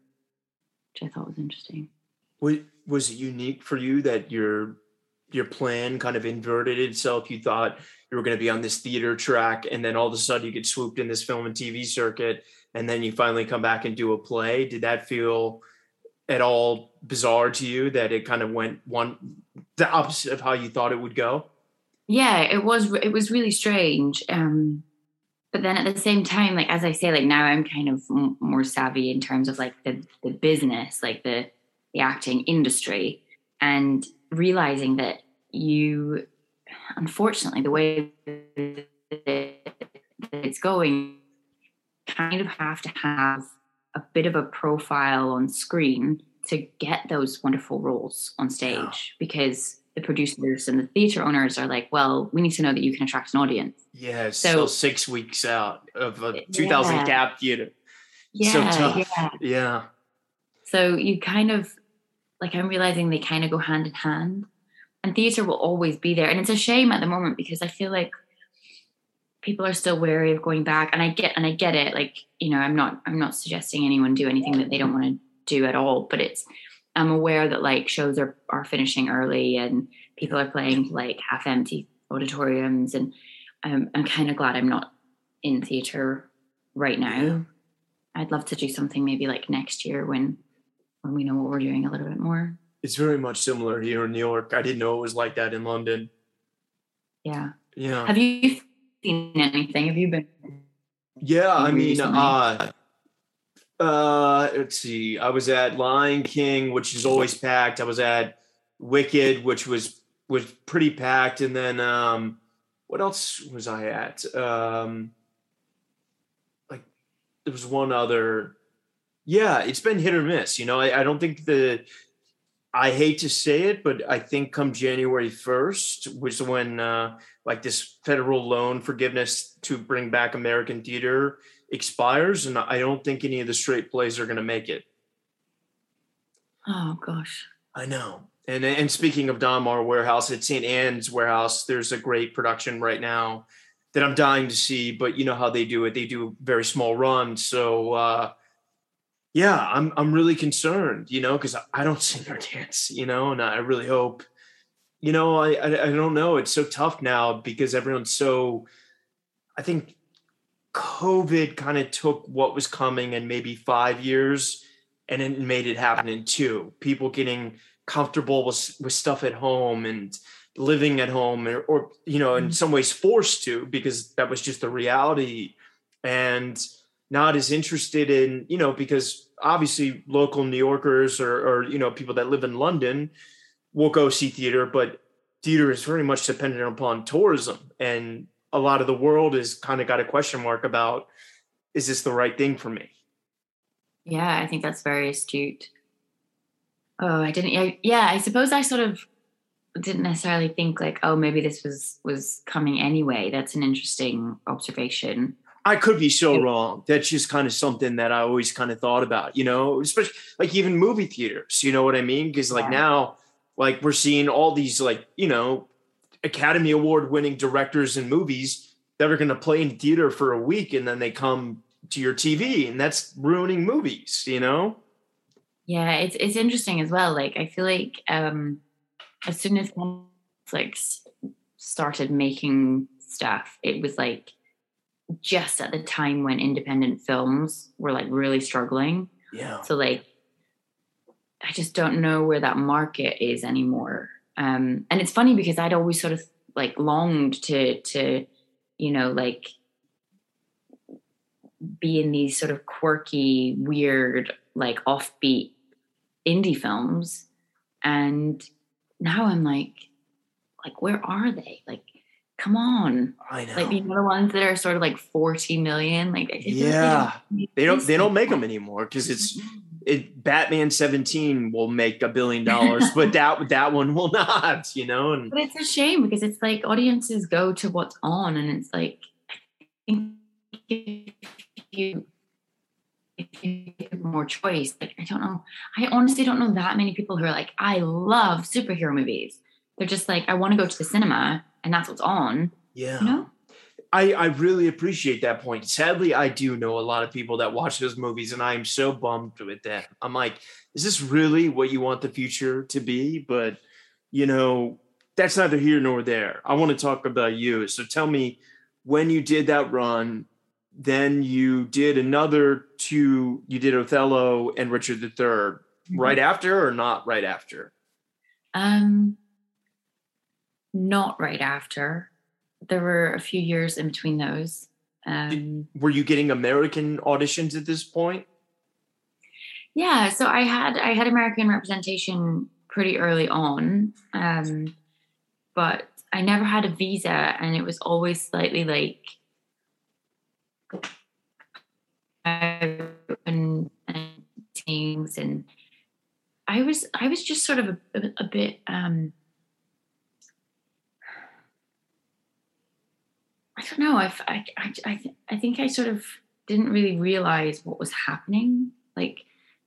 which I thought was interesting. Was it unique for you that your your plan kind of inverted itself? You thought you were going to be on this theater track, and then all of a sudden you get swooped in this film and TV circuit, and then you finally come back and do a play. Did that feel at all bizarre to you that it kind of went one the opposite of how you thought it would go? Yeah, it was. It was really strange. Um, but then at the same time like as i say like now i'm kind of m- more savvy in terms of like the the business like the the acting industry and realizing that you unfortunately the way it's going kind of have to have a bit of a profile on screen to get those wonderful roles on stage yeah. because the producers and the theater owners are like, well, we need to know that you can attract an audience. Yeah, so six weeks out of a 2000 yeah. cap theater. Yeah, so tough. Yeah. yeah. So you kind of like I'm realizing they kind of go hand in hand, and theater will always be there, and it's a shame at the moment because I feel like people are still wary of going back, and I get and I get it. Like you know, I'm not I'm not suggesting anyone do anything that they don't want to do at all, but it's I'm aware that like shows are are finishing early and people are playing like half empty auditoriums, and I'm I'm kind of glad I'm not in theater right now. I'd love to do something maybe like next year when when we know what we're doing a little bit more. It's very much similar here in New York. I didn't know it was like that in London. Yeah. Yeah. Have you seen anything? Have you been? Yeah, I mean, recently? uh, uh, let's see. I was at Lion King, which is always packed. I was at Wicked, which was was pretty packed, and then um, what else was I at? Um, like there was one other. Yeah, it's been hit or miss. You know, I, I don't think the. I hate to say it, but I think come January first, which is when uh, like this federal loan forgiveness to bring back American theater expires, and I don't think any of the straight plays are going to make it. Oh gosh. I know. And and speaking of Donmar Warehouse at St. Anne's Warehouse, there's a great production right now that I'm dying to see. But you know how they do it; they do very small runs. So uh, yeah, I'm I'm really concerned, you know, because I don't sing or dance, you know, and I really hope, you know, I, I I don't know. It's so tough now because everyone's so. I think COVID kind of took what was coming in maybe five years and it made it happen in two. People getting comfortable with with stuff at home and living at home or, or you know in mm. some ways forced to because that was just the reality and not as interested in you know because obviously local new yorkers or, or you know people that live in london will go see theater but theater is very much dependent upon tourism and a lot of the world is kind of got a question mark about is this the right thing for me Yeah, I think that's very astute. Oh, I didn't. I, yeah, I suppose I sort of didn't necessarily think like, oh, maybe this was was coming anyway. That's an interesting observation. I could be so wrong. That's just kind of something that I always kind of thought about, you know, especially like even movie theaters, you know what I mean? Because like Yeah. now, like we're seeing all these like, you know, Academy Award winning directors and movies that are going to play in theater for a week and then they come to your TV and that's ruining movies, you know? Yeah, it's it's interesting as well. Like I feel like um as soon as Netflix started making stuff, it was like just at the time when independent films were like really struggling. Yeah. So like I just don't know where that market is anymore. Um and it's funny because I'd always sort of like longed to to you know like be in these sort of quirky, weird, like offbeat indie films. And now I'm like, like, where are they? Like, come on. I know. Like, you know, the ones that are sort of like 40 million. Like, I feel like Yeah. they don't they don't make them. them anymore because it's it Batman 17 will make a billion dollars, but that that one will not, you know, and But it's a shame because it's like audiences go to what's on, and it's like if you if you give more choice, like I don't know, I honestly don't know that many people who are like, I love superhero movies. They're just like, I want to go to the cinema, and that's what's on. yeah. You know? I, I really appreciate that point. Sadly, I do know a lot of people that watch those movies, and I am so bummed with that. I'm like, is this really what you want the future to be? But, you know, that's neither here nor there. I want to talk about you. So tell me when you did that run, then you did another two, you did Othello and Richard III right after or not right after? Um, not right after. There were a few years in between those. Um, Were you getting American auditions at this point? yeah so i had i had american representation pretty early on um but i never had a visa and it was always slightly like and, and things and i was i was just sort of a, a, a bit um i don't know I, I i I think i sort of didn't really realize what was happening like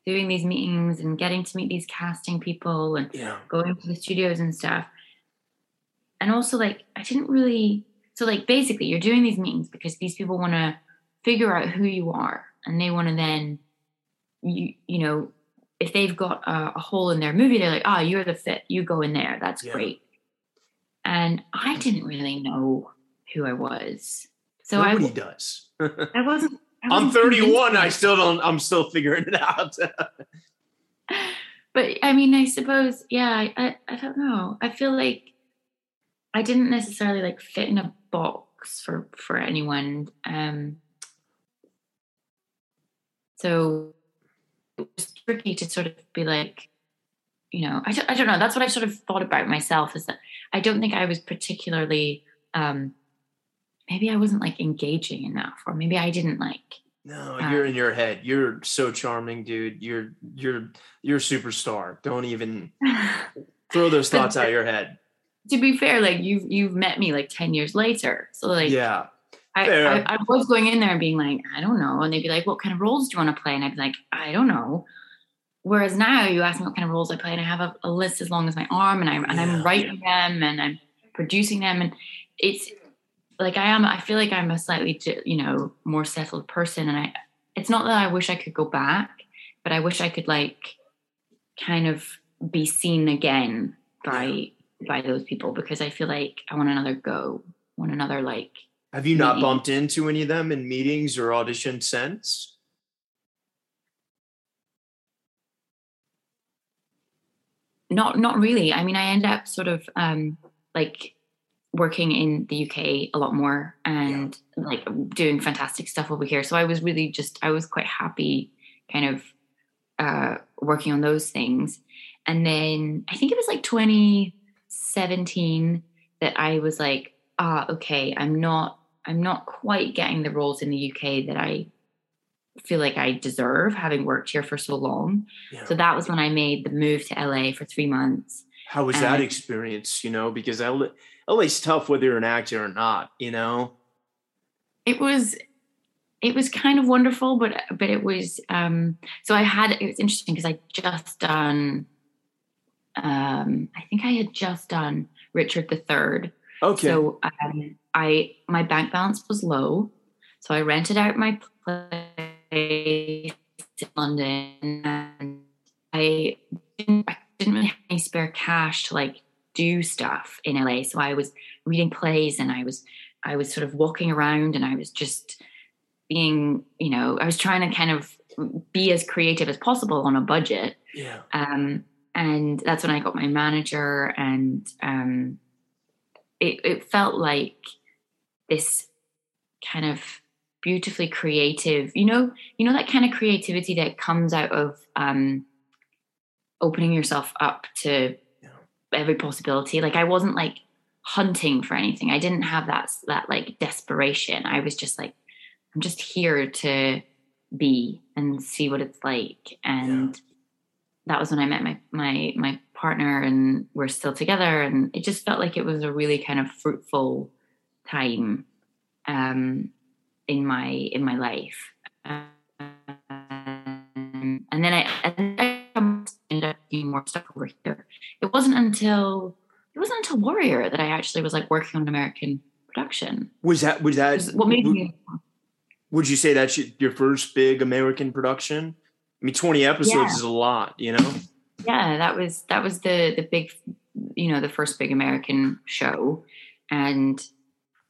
doing these meetings and getting to meet these casting people and Yeah. going to the studios and stuff. And also, like, I didn't really. So, like, basically, you're doing these meetings because these people want to figure out who you are, and they want to then, you you know, if they've got a, a hole in their movie, they're like, "Ah, oh, you're the fit. You go in there. That's Yeah. great." And I didn't really know who I was, so I, Nobody does. I wasn't. I I'm 31. I still don't. I'm still figuring it out. but I mean, I suppose, yeah, I, I, I don't know. I feel like I didn't necessarily like fit in a box for for anyone. Um, so it was tricky to sort of be like, you know, I don't, I don't know. That's what I've sort of thought about myself is that I don't think I was particularly, um, maybe I wasn't like engaging enough, or maybe I didn't like. no, Uh, you're in your head. You're so charming, dude. You're you're you're a superstar. Don't even throw those thoughts out of your head. to be fair, like you've you've met me like ten years later, so like yeah. I. I I was going in there and being like, I don't know, and they'd be like, what kind of roles do you want to play? And I'd be like, I don't know. Whereas now you ask me what kind of roles I play, and I have a, a list as long as my arm, and I'm and Yeah. I'm writing them and I'm producing them, and it's like I am. I feel like I'm a slightly you know more settled person, and I. It's not that I wish I could go back, but I wish I could like kind of be seen again by by those people because I feel like I want another go, want another like Have you not bumped into any of them in meetings or audition since? not not really. I mean, I end up sort of um like working in the UK a lot more and like doing fantastic stuff over here. So I was really just I was quite happy kind of uh working on those things. And then I think it was like 2017 that I was like, ah, okay, I'm not I'm not quite getting the roles in the UK that I feel like I deserve having worked here for so long. Yeah. So that was when I made the move to LA for three months. How was that Um, experience? You know, because L- LA's tough whether you're an actor or not. You know. It was it was kind of wonderful, but but it was um so I had it was interesting because I just done um I think I had just done Richard the third Okay. So um I my bank balance was low. So I rented out my place in London and I didn't, I didn't really have any spare cash to like do stuff in LA. So I was reading plays and I was I was sort of walking around and I was just being, you know, I was trying to kind of be as creative as possible on a budget. yeah. Um, and that's when I got my manager, and um, it, it felt like this kind of beautifully creative, you know, you know that kind of creativity that comes out of um, opening yourself up to Yeah. every possibility. Like I wasn't like hunting for anything. I didn't have that that like desperation. I was just like, I'm just here to be and see what it's like. And that was when I met my my my partner and we're still together and it just felt like it was a really kind of fruitful time um in my in my life. Um, and then I, and I ended up doing more stuff over here. It wasn't until it wasn't until Warrior that I actually was like working on an American production. Was that was that What made w- me would you say that's your- first big American production? I mean, 20 episodes Yeah. is a lot, you know? yeah that was that was the the big you know the first big american show and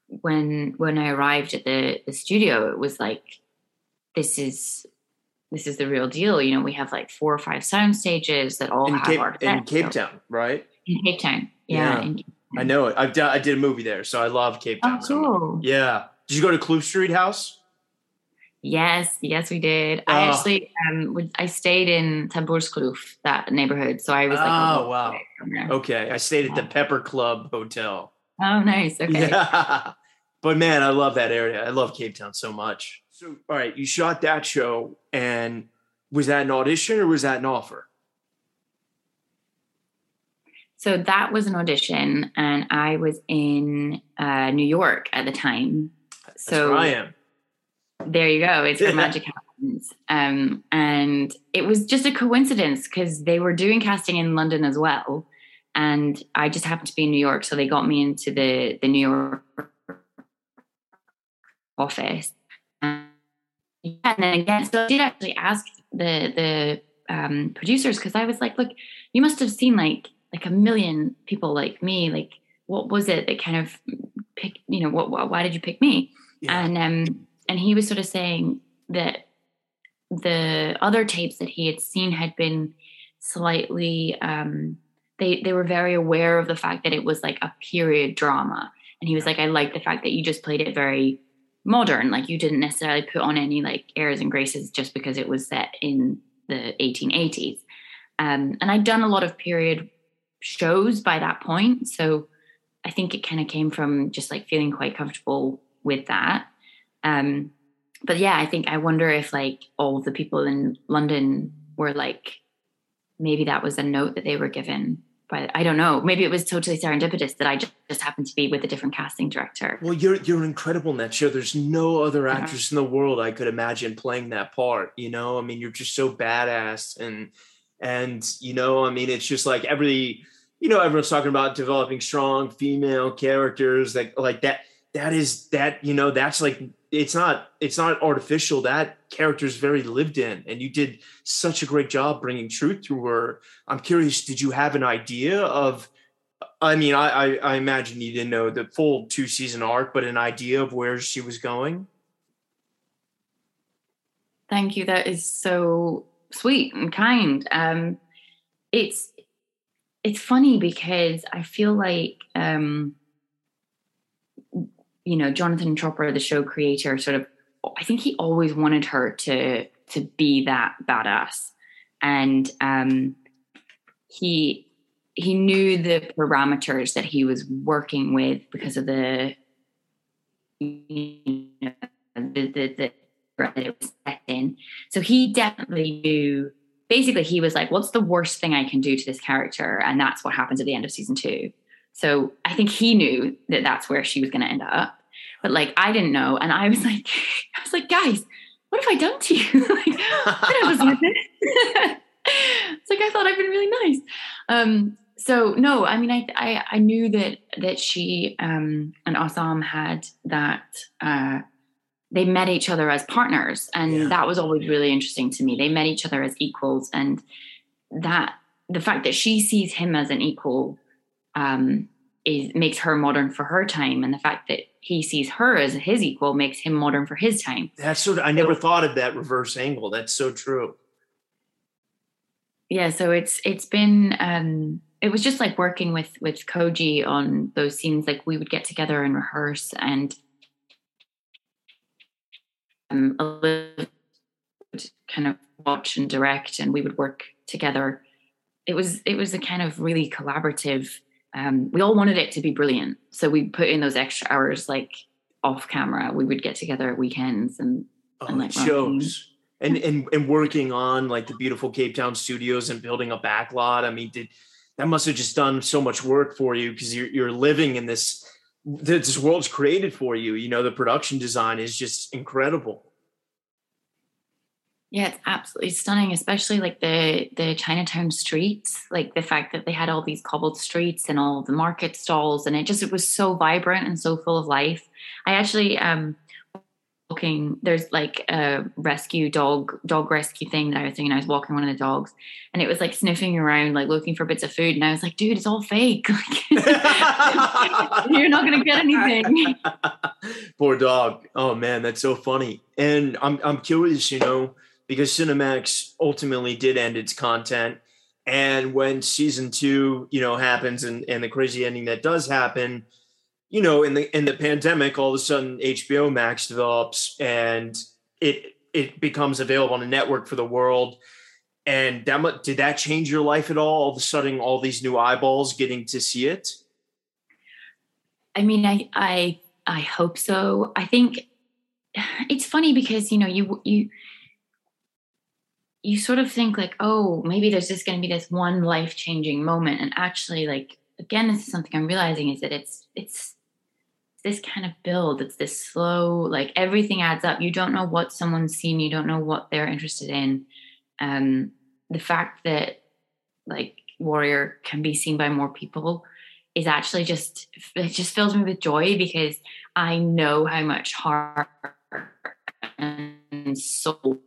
when when i arrived at the the studio it was like this is this is the real deal you know we have like four or five sound stages that all In have Cape, our in. Cape Town, right? in cape town yeah, Yeah. in- I know it. I've done, I did a movie there, so I love Cape Town. oh so much. cool Yeah. Did you go to Kloof Street House? yes yes we did i Oh. actually um would, i stayed in Tamboerskloof, that neighborhood so i was like Oh, wow. there. Okay. I stayed at the Pepper Club Hotel. oh nice okay Yeah. But man, I love that area. I love Cape Town so much. So, all right, you shot that show, and was that an audition or was that an offer? So that was an audition, and I was in uh, New York at the time. That's So I am. there you go. It's where magic happens. Um, and it was just a coincidence because they were doing casting in London as well, and I just happened to be in New York, so they got me into the the New York office. And, yeah, and then again, so I did actually ask the the um, producers because I was like, look, you must have seen like like a million people like me. Like, what was it that kind of picked? You know, what, what why did you pick me? Yeah. And um, and he was sort of saying that the other tapes that he had seen had been slightly um, they they were very aware of the fact that it was like a period drama and he was like i like the fact that you just played it very modern like you didn't necessarily put on any like airs and graces just because it was set in the 1880s um, and i'd done a lot of period shows by that point so i think it kind of came from just like feeling quite comfortable with that. Um, but yeah i think i wonder if like all the people in london were like maybe that was a note that they were given but I don't know. Maybe it was totally serendipitous that I just, just happened to be with a different casting director. Well, you're you're incredible in that show. There's no other uh-huh. actress yeah. in the world I could imagine playing that part. You know, I mean, you're just so badass, and and you know, I mean, it's just like every, you know, everyone's talking about developing strong female characters, like like that. That is that you know that's like it's not it's not artificial. That character is very lived in and you did such a great job bringing truth to her. I'm curious did you have an idea of i mean i i, I imagine you didn't know the full two season arc but an idea of where she was going? Thank you. That is so sweet and kind. Um it's it's funny because i feel like um you know, Jonathan Tropper, the show creator, sort of, I think he always wanted her to to be that badass, and um, he he knew the parameters that he was working with because of the you know, the, the, the that it was set in. So he definitely knew. Basically, he was like, "What's the worst thing I can do to this character?" And that's what happens at the end of season two. So I think he knew that that's where she was going to end up. But like I didn't know, and I was like, I was like, guys, what have I done to you? like, I was with it. it's like I thought I'd been really nice. Um, so no, I mean, I, I I knew that that she um, and Assam had that. Uh, they met each other as partners, and yeah. that was always really interesting to me. They met each other as equals, and that the fact that she sees him as an equal um, is makes her modern for her time, and the fact that he sees her as his equal makes him modern for his time. That's so. I never so, thought of that reverse angle. That's so true. Yeah, so it's it's been um it was just like working with with Koji on those scenes. Like we would get together and rehearse, and um, kind of watch and direct, and we would work together. It was it was a kind of really collaborative um, we all wanted it to be brilliant. So we put in those extra hours like off camera. We would get together at weekends and, oh, and like shows. And, and and working on like the beautiful Cape Town studios and building a backlot. I mean, did that must have just done so much work for you because you're you're living in this this world's created for you. You know, the production design is just incredible. Yeah, it's absolutely stunning, especially like the the Chinatown streets, like the fact that they had all these cobbled streets and all the market stalls, and it just it was so vibrant and so full of life. I actually um walking there's like a rescue dog dog rescue thing that I was doing. I was walking one of the dogs, and it was like sniffing around, like looking for bits of food, and I was like, "Dude, it's all fake. You're not gonna get anything." Poor dog. Oh man, that's so funny. And I'm I'm curious, you know because Cinemax ultimately did end its content. And when season two, you know, happens and, and the crazy ending that does happen, you know, in the in the pandemic, all of a sudden HBO Max develops and it it becomes available on a network for the world. And that did that change your life at all? All of a sudden, all these new eyeballs getting to see it. I mean, I I I hope so. I think it's funny because you know you you you sort of think like, oh, maybe there's just going to be this one life changing moment, and actually, like again, this is something I'm realizing is that it's it's this kind of build. It's this slow, like everything adds up. You don't know what someone's seen. You don't know what they're interested in. Um, the fact that like Warrior can be seen by more people is actually just it just fills me with joy because I know how much heart and soul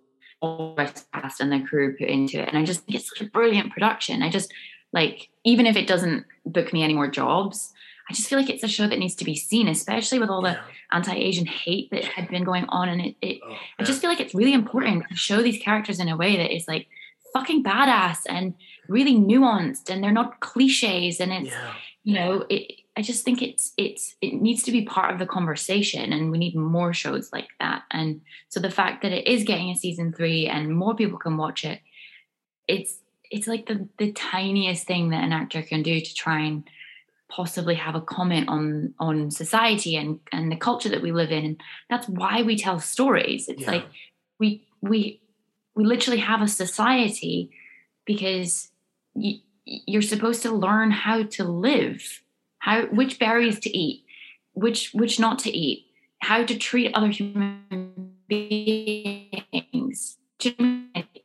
all the cast and the crew put into it. And I just think it's such a brilliant production. I just like, even if it doesn't book me any more jobs, I just feel like it's a show that needs to be seen, especially with all the Yeah. anti-Asian hate that had been going on. And it, it Oh, I just feel like it's really important to show these characters in a way that is like fucking badass and really nuanced and they're not cliches and it's yeah. you know it i just think it's it's it needs to be part of the conversation and we need more shows like that. And so the fact that it is getting a season three and more people can watch it it's it's like the the tiniest thing that an actor can do to try and possibly have a comment on on society and and the culture that we live in. And that's why we tell stories. It's Yeah. like we we we literally have a society because you, you're supposed to learn how to live how which berries to eat which which not to eat how to treat other human beings. Do you know what I mean?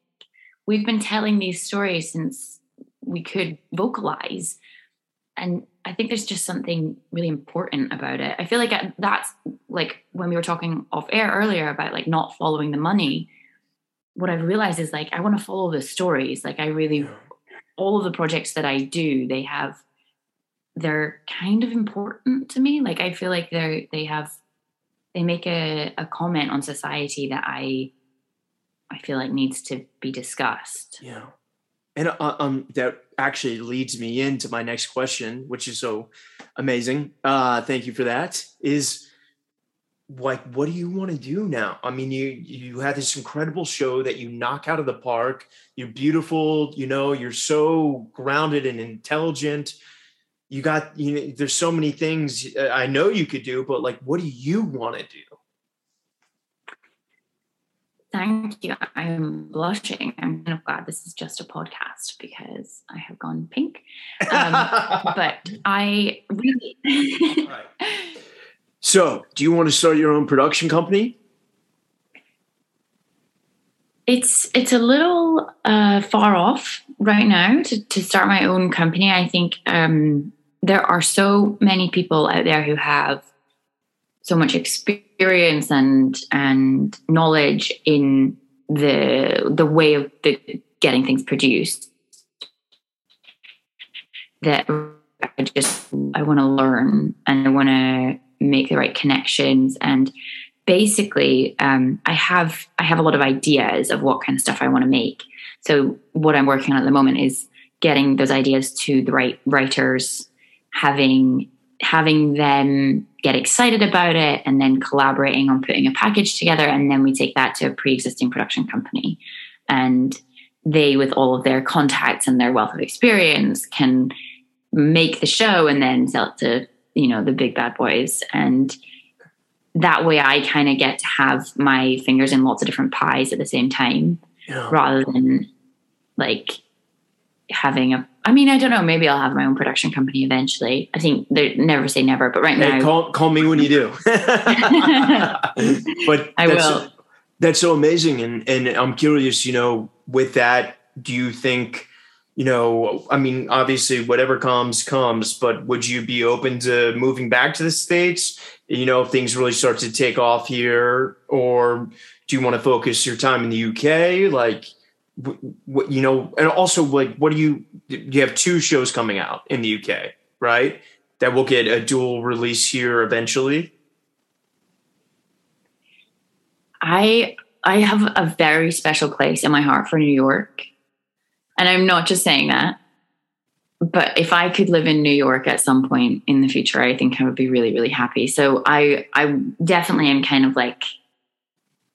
we've been telling these stories since we could vocalize and i think there's just something really important about it. I feel like that's like when we were talking off air earlier about like not following the money what i've realized is like i want to follow the stories. Like i really all of the projects that I do, they have they're kind of important to me. Like I feel like they're they have they make a, a comment on society that I I feel like needs to be discussed. Yeah. And uh, um, that actually leads me into my next question, which is so amazing. Uh, thank you for that. Is like, what do you want to do now? I mean, you you had this incredible show that you knock out of the park. You're beautiful. You know, you're so grounded and intelligent. You got you know, there's so many things uh, I know you could do, but like, what do you want to do? Thank you. I am blushing. I'm kind of glad this is just a podcast because I have gone pink. Um, but I really Right. So, do you want to start your own production company? it's it's a little uh, far off right now to, to start my own company. I think um, there are so many people out there who have so much experience and and knowledge in the the way of the, getting things produced that I just I want to learn and I want to make the right connections and basically um, I have I have a lot of ideas of what kind of stuff I want to make. So what I'm working on at the moment is getting those ideas to the right writers, having having them get excited about it, and then collaborating on putting a package together, and then we take that to a pre-existing production company, and they, with all of their contacts and their wealth of experience, can make the show and then sell it to you know the big bad boys. And that way I kind of get to have my fingers in lots of different pies at the same time Yeah. rather than like having a I mean I don't know maybe I'll have my own production company eventually I think they never say never but right Hey, now call call me when you do. but I that's, will. That's so amazing, and and I'm curious. You know, with that, do you think? You know, I mean, obviously, whatever comes comes. But would you be open to moving back to the states? You know, if things really start to take off here, or do you want to focus your time in the UK? Like, what you know, and also like, what do you? You have two shows coming out in the UK, right? That will get a dual release here eventually. I I have a very special place in my heart for New York. And I'm not just saying that. But if I could live in New York at some point in the future, I think I would be really, really happy. So I I definitely am kind of like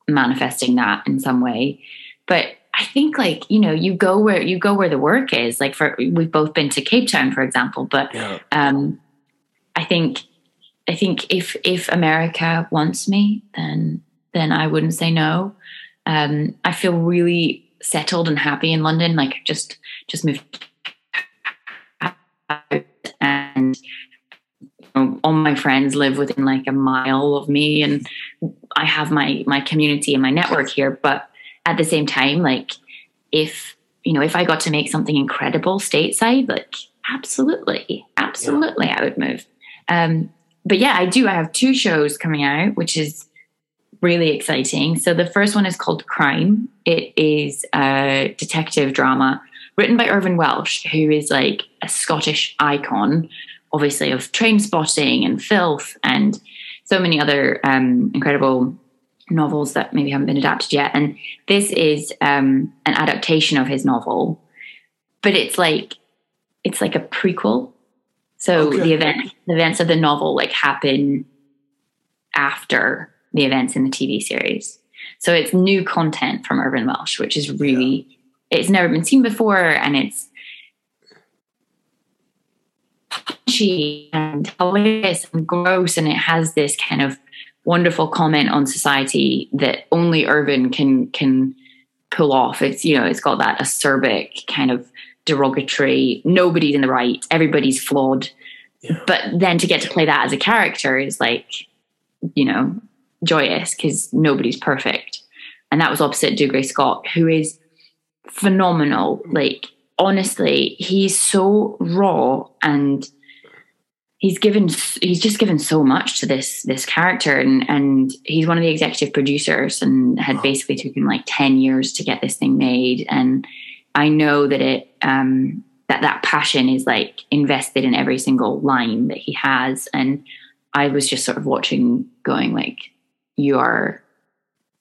manifesting that in some way. But I think like, you know, you go where you go where the work is. Like for we've both been to Cape Town, for example, but Yeah. um I think I think if if America wants me, then then I wouldn't say no. Um, I feel really settled and happy in London. Like just just moved out and you know, all my friends live within like a mile of me, and I have my my community and my network here. But at the same time, like if you know if I got to make something incredible stateside, like absolutely, absolutely, I would move. Um, but yeah, I do. I have two shows coming out, which is really exciting. So the first one is called Crime. It is a detective drama written by Irvine Welsh, who is like a Scottish icon, obviously of Trainspotting and Filth and so many other um, incredible novels that maybe haven't been adapted yet. And this is um, an adaptation of his novel, but it's like it's like a prequel. So Okay. the event the events of the novel like happen after the events in the TV series. So it's new content from Irvine Welsh, which is really it's never been seen before and it's punchy and hilarious and gross and it has this kind of wonderful comment on society that only Irvine can can pull off. It's you know, it's got that acerbic kind of derogatory, nobody's in the right, everybody's flawed. Yeah. But then to get to play that as a character is like, you know, joyous because nobody's perfect. And that was opposite Dougray Scott, who is phenomenal. Like, honestly, he's so raw and he's given he's just given so much to this this character and and he's one of the executive producers and had Wow. basically taken like 10 years to get this thing made and i know that it um that that passion is like invested in every single line that he has and i was just sort of watching going like you are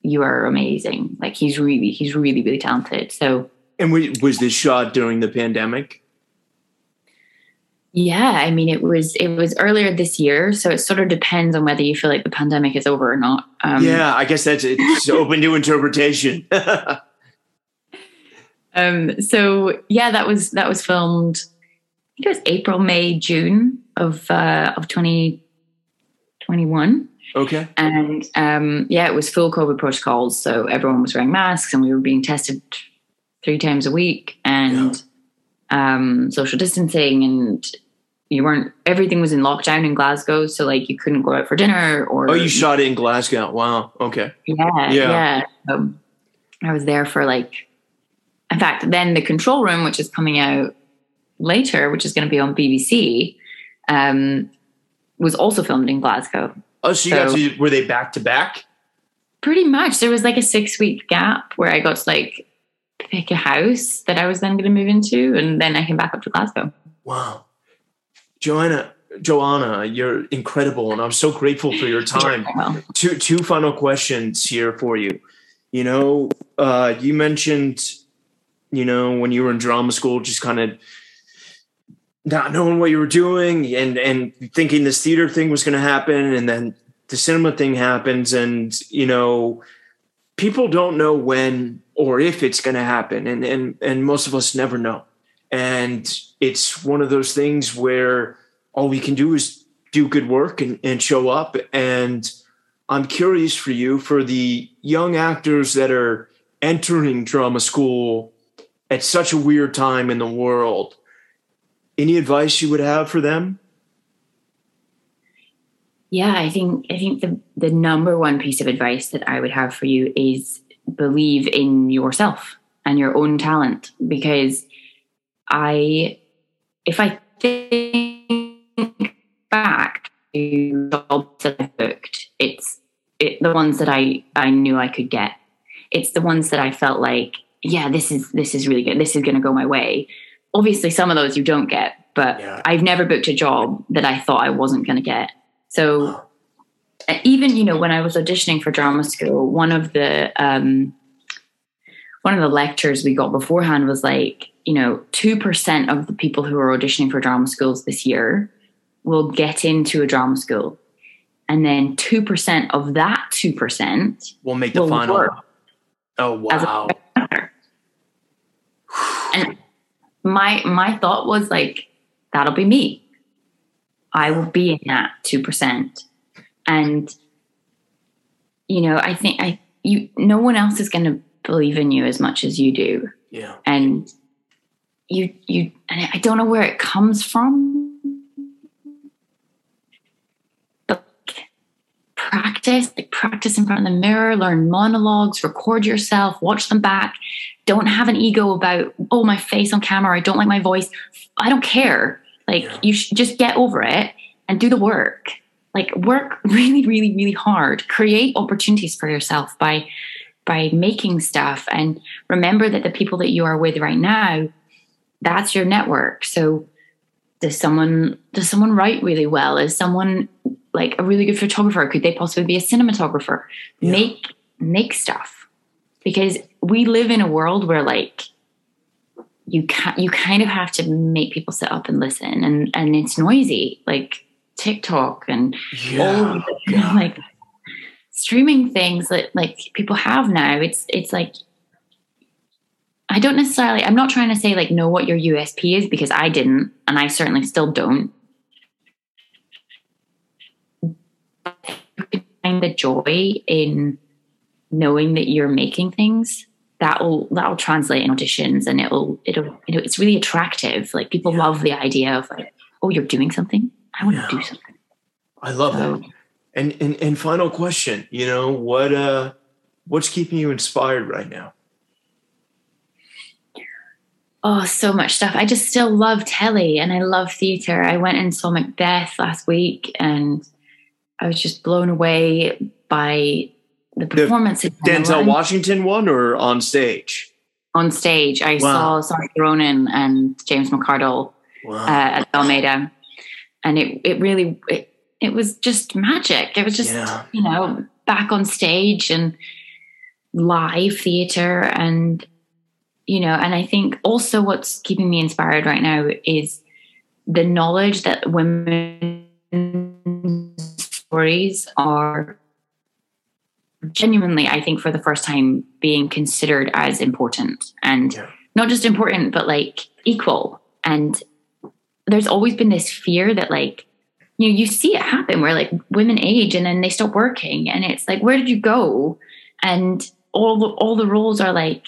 you are amazing like he's really he's really really talented so And was this shot during the pandemic? Yeah, I mean, it was it was earlier this year, so it sort of depends on whether you feel like the pandemic is over or not. Um, yeah, I guess that's it's open to interpretation. Um. So yeah, that was that was filmed. I think it was April, May, June of uh, of twenty twenty one, okay. and um, yeah, it was full COVID protocols. So everyone was wearing masks, and we were being tested three times a week, and um, social distancing, and you weren't. Everything was in lockdown in Glasgow, so like you couldn't go out for dinner or. Oh, you shot it in Glasgow. Wow. Okay. Yeah, Yeah. yeah. So I was there for like, in fact, then the control room, which is coming out later, which is going to be on BBC, um, was also filmed in Glasgow. Oh, so you got So- to, were they back to back? Pretty much, there was like a six week gap where I got to like pick a house that I was then going to move into, and then I came back up to Glasgow. Wow. Joanna, Joanna, you're incredible, and I'm so grateful for your time. Well, two two final questions here for you. You know, uh, you mentioned, you know, when you were in drama school, just kind of not knowing what you were doing and and thinking this theater thing was going to happen, and then the cinema thing happens, and you know, people don't know when or if it's going to happen, and and and most of us never know, and it's one of those things where all we can do is do good work and, and show up and I'm curious for you for the young actors that are entering drama school at such a weird time in the world. Any advice you would have for them? yeah, I think I think the the number one piece of advice that I would have for you is believe in yourself and your own talent because I if I think back to jobs that I've booked, it's it, the ones that I I knew I could get. It's the ones that I felt like, yeah, this is this is really good. This is going to go my way. Obviously, some of those you don't get, but Yeah. I've never booked a job that I thought I wasn't going to get. So even you know when I was auditioning for drama school, one of the um, one of the lectures we got beforehand was like, you know, two percent of the people who are auditioning for drama schools this year will get into a drama school, and then two percent of that two percent We'll make the will final. Oh wow. And my my thought was like, that'll be me. I will be in that two percent, and you know, I think I you no one else is going to believe in you as much as you do, Yeah. and you you and I don't know where it comes from, but practice like practice in front of the mirror, learn monologues, record yourself, watch them back. Don't have an ego about oh my face on camera. I don't like my voice. I don't care. Like Yeah. you should just get over it and do the work. like work really, really, really hard. Create opportunities for yourself by by making stuff and remember that the people that you are with right now, that's your network. So does someone does someone write really well? Is someone like a really good photographer? Could they possibly be a cinematographer? Yeah. Make make stuff. Because we live in a world where like you can you kind of have to make people sit up and listen and and it's noisy like TikTok and yeah. all you oh, know, like streaming things that like people have now. It's it's like I don't necessarily I'm not trying to say like know what your USP is because I didn't and I certainly still don't. Find the joy in knowing that you're making things that'll that'll translate in auditions and it'll it'll you know it's really attractive like people yeah. love the idea of like oh you're doing something i want yeah. to do something i love so, that and, and and final question you know what uh what's keeping you inspired right now oh so much stuff i just still love telly and i love theater i went and saw macbeth last week and i was just blown away by the performance. The Denzel Washington one or on stage? On stage, I wow. saw Saoirse Ronan and James McArdle wow. uh, at Almeida, and it it really it, it was just magic. It was just yeah. you know back on stage and live theater and you know and i think also what's keeping me inspired right now is the knowledge that women's stories are genuinely, I think, for the first time, being considered as important and yeah. not just important, but like equal. And there's always been this fear that, like, you know, you see it happen where like women age and then they stop working, and it's like, where did you go? And all the, all the roles are like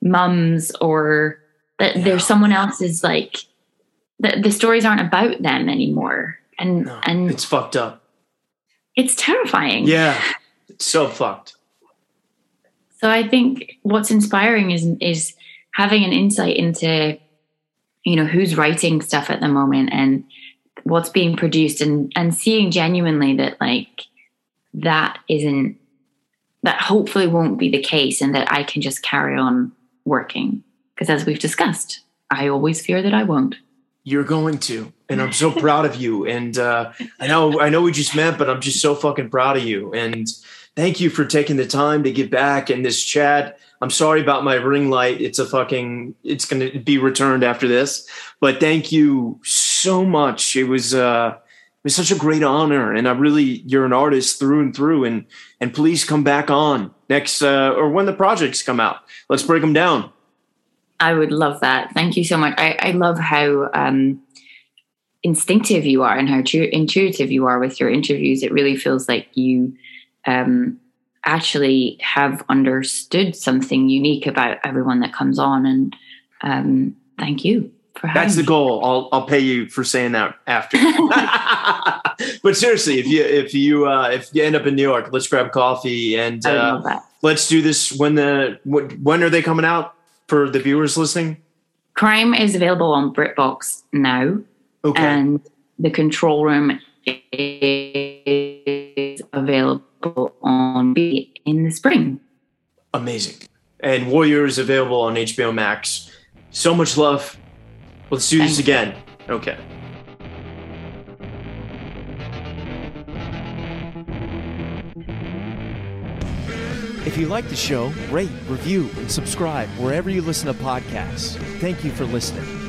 mums or that yeah. there's someone else's like the, the stories aren't about them anymore and no, and it's fucked up it's terrifying yeah It's so fucked. So I think what's inspiring is is having an insight into you know who's writing stuff at the moment and what's being produced and and seeing genuinely that like that isn't that hopefully won't be the case and that I can just carry on working because as we've discussed I always fear that I won't you're going to and i'm so proud of you and uh, i know i know we just met but i'm just so fucking proud of you and thank you for taking the time to get back in this chat. I'm sorry about my ring light. It's a fucking it's going to be returned after this. But thank you so much. It was uh it was such a great honor and I really you're an artist through and through and and please come back on next uh or when the projects come out. Let's break them down. I would love that. Thank you so much. I I love how um instinctive you are and how intuitive you are with your interviews. It really feels like you um, actually have understood something unique about everyone that comes on. And um, thank you That's the goal. I'll I'll pay you for saying that after. but seriously, if you if you uh, if you end up in New York, let's grab coffee and uh, let's do this when the when are they coming out for the viewers listening? Crime is available on BritBox now, okay. and the Control Room is available on B in the spring. Amazing. And Warrior is available on HBO Max. So much love. Let's do this again. Okay. If you like the show, rate, review, and subscribe wherever you listen to podcasts. Thank you for listening.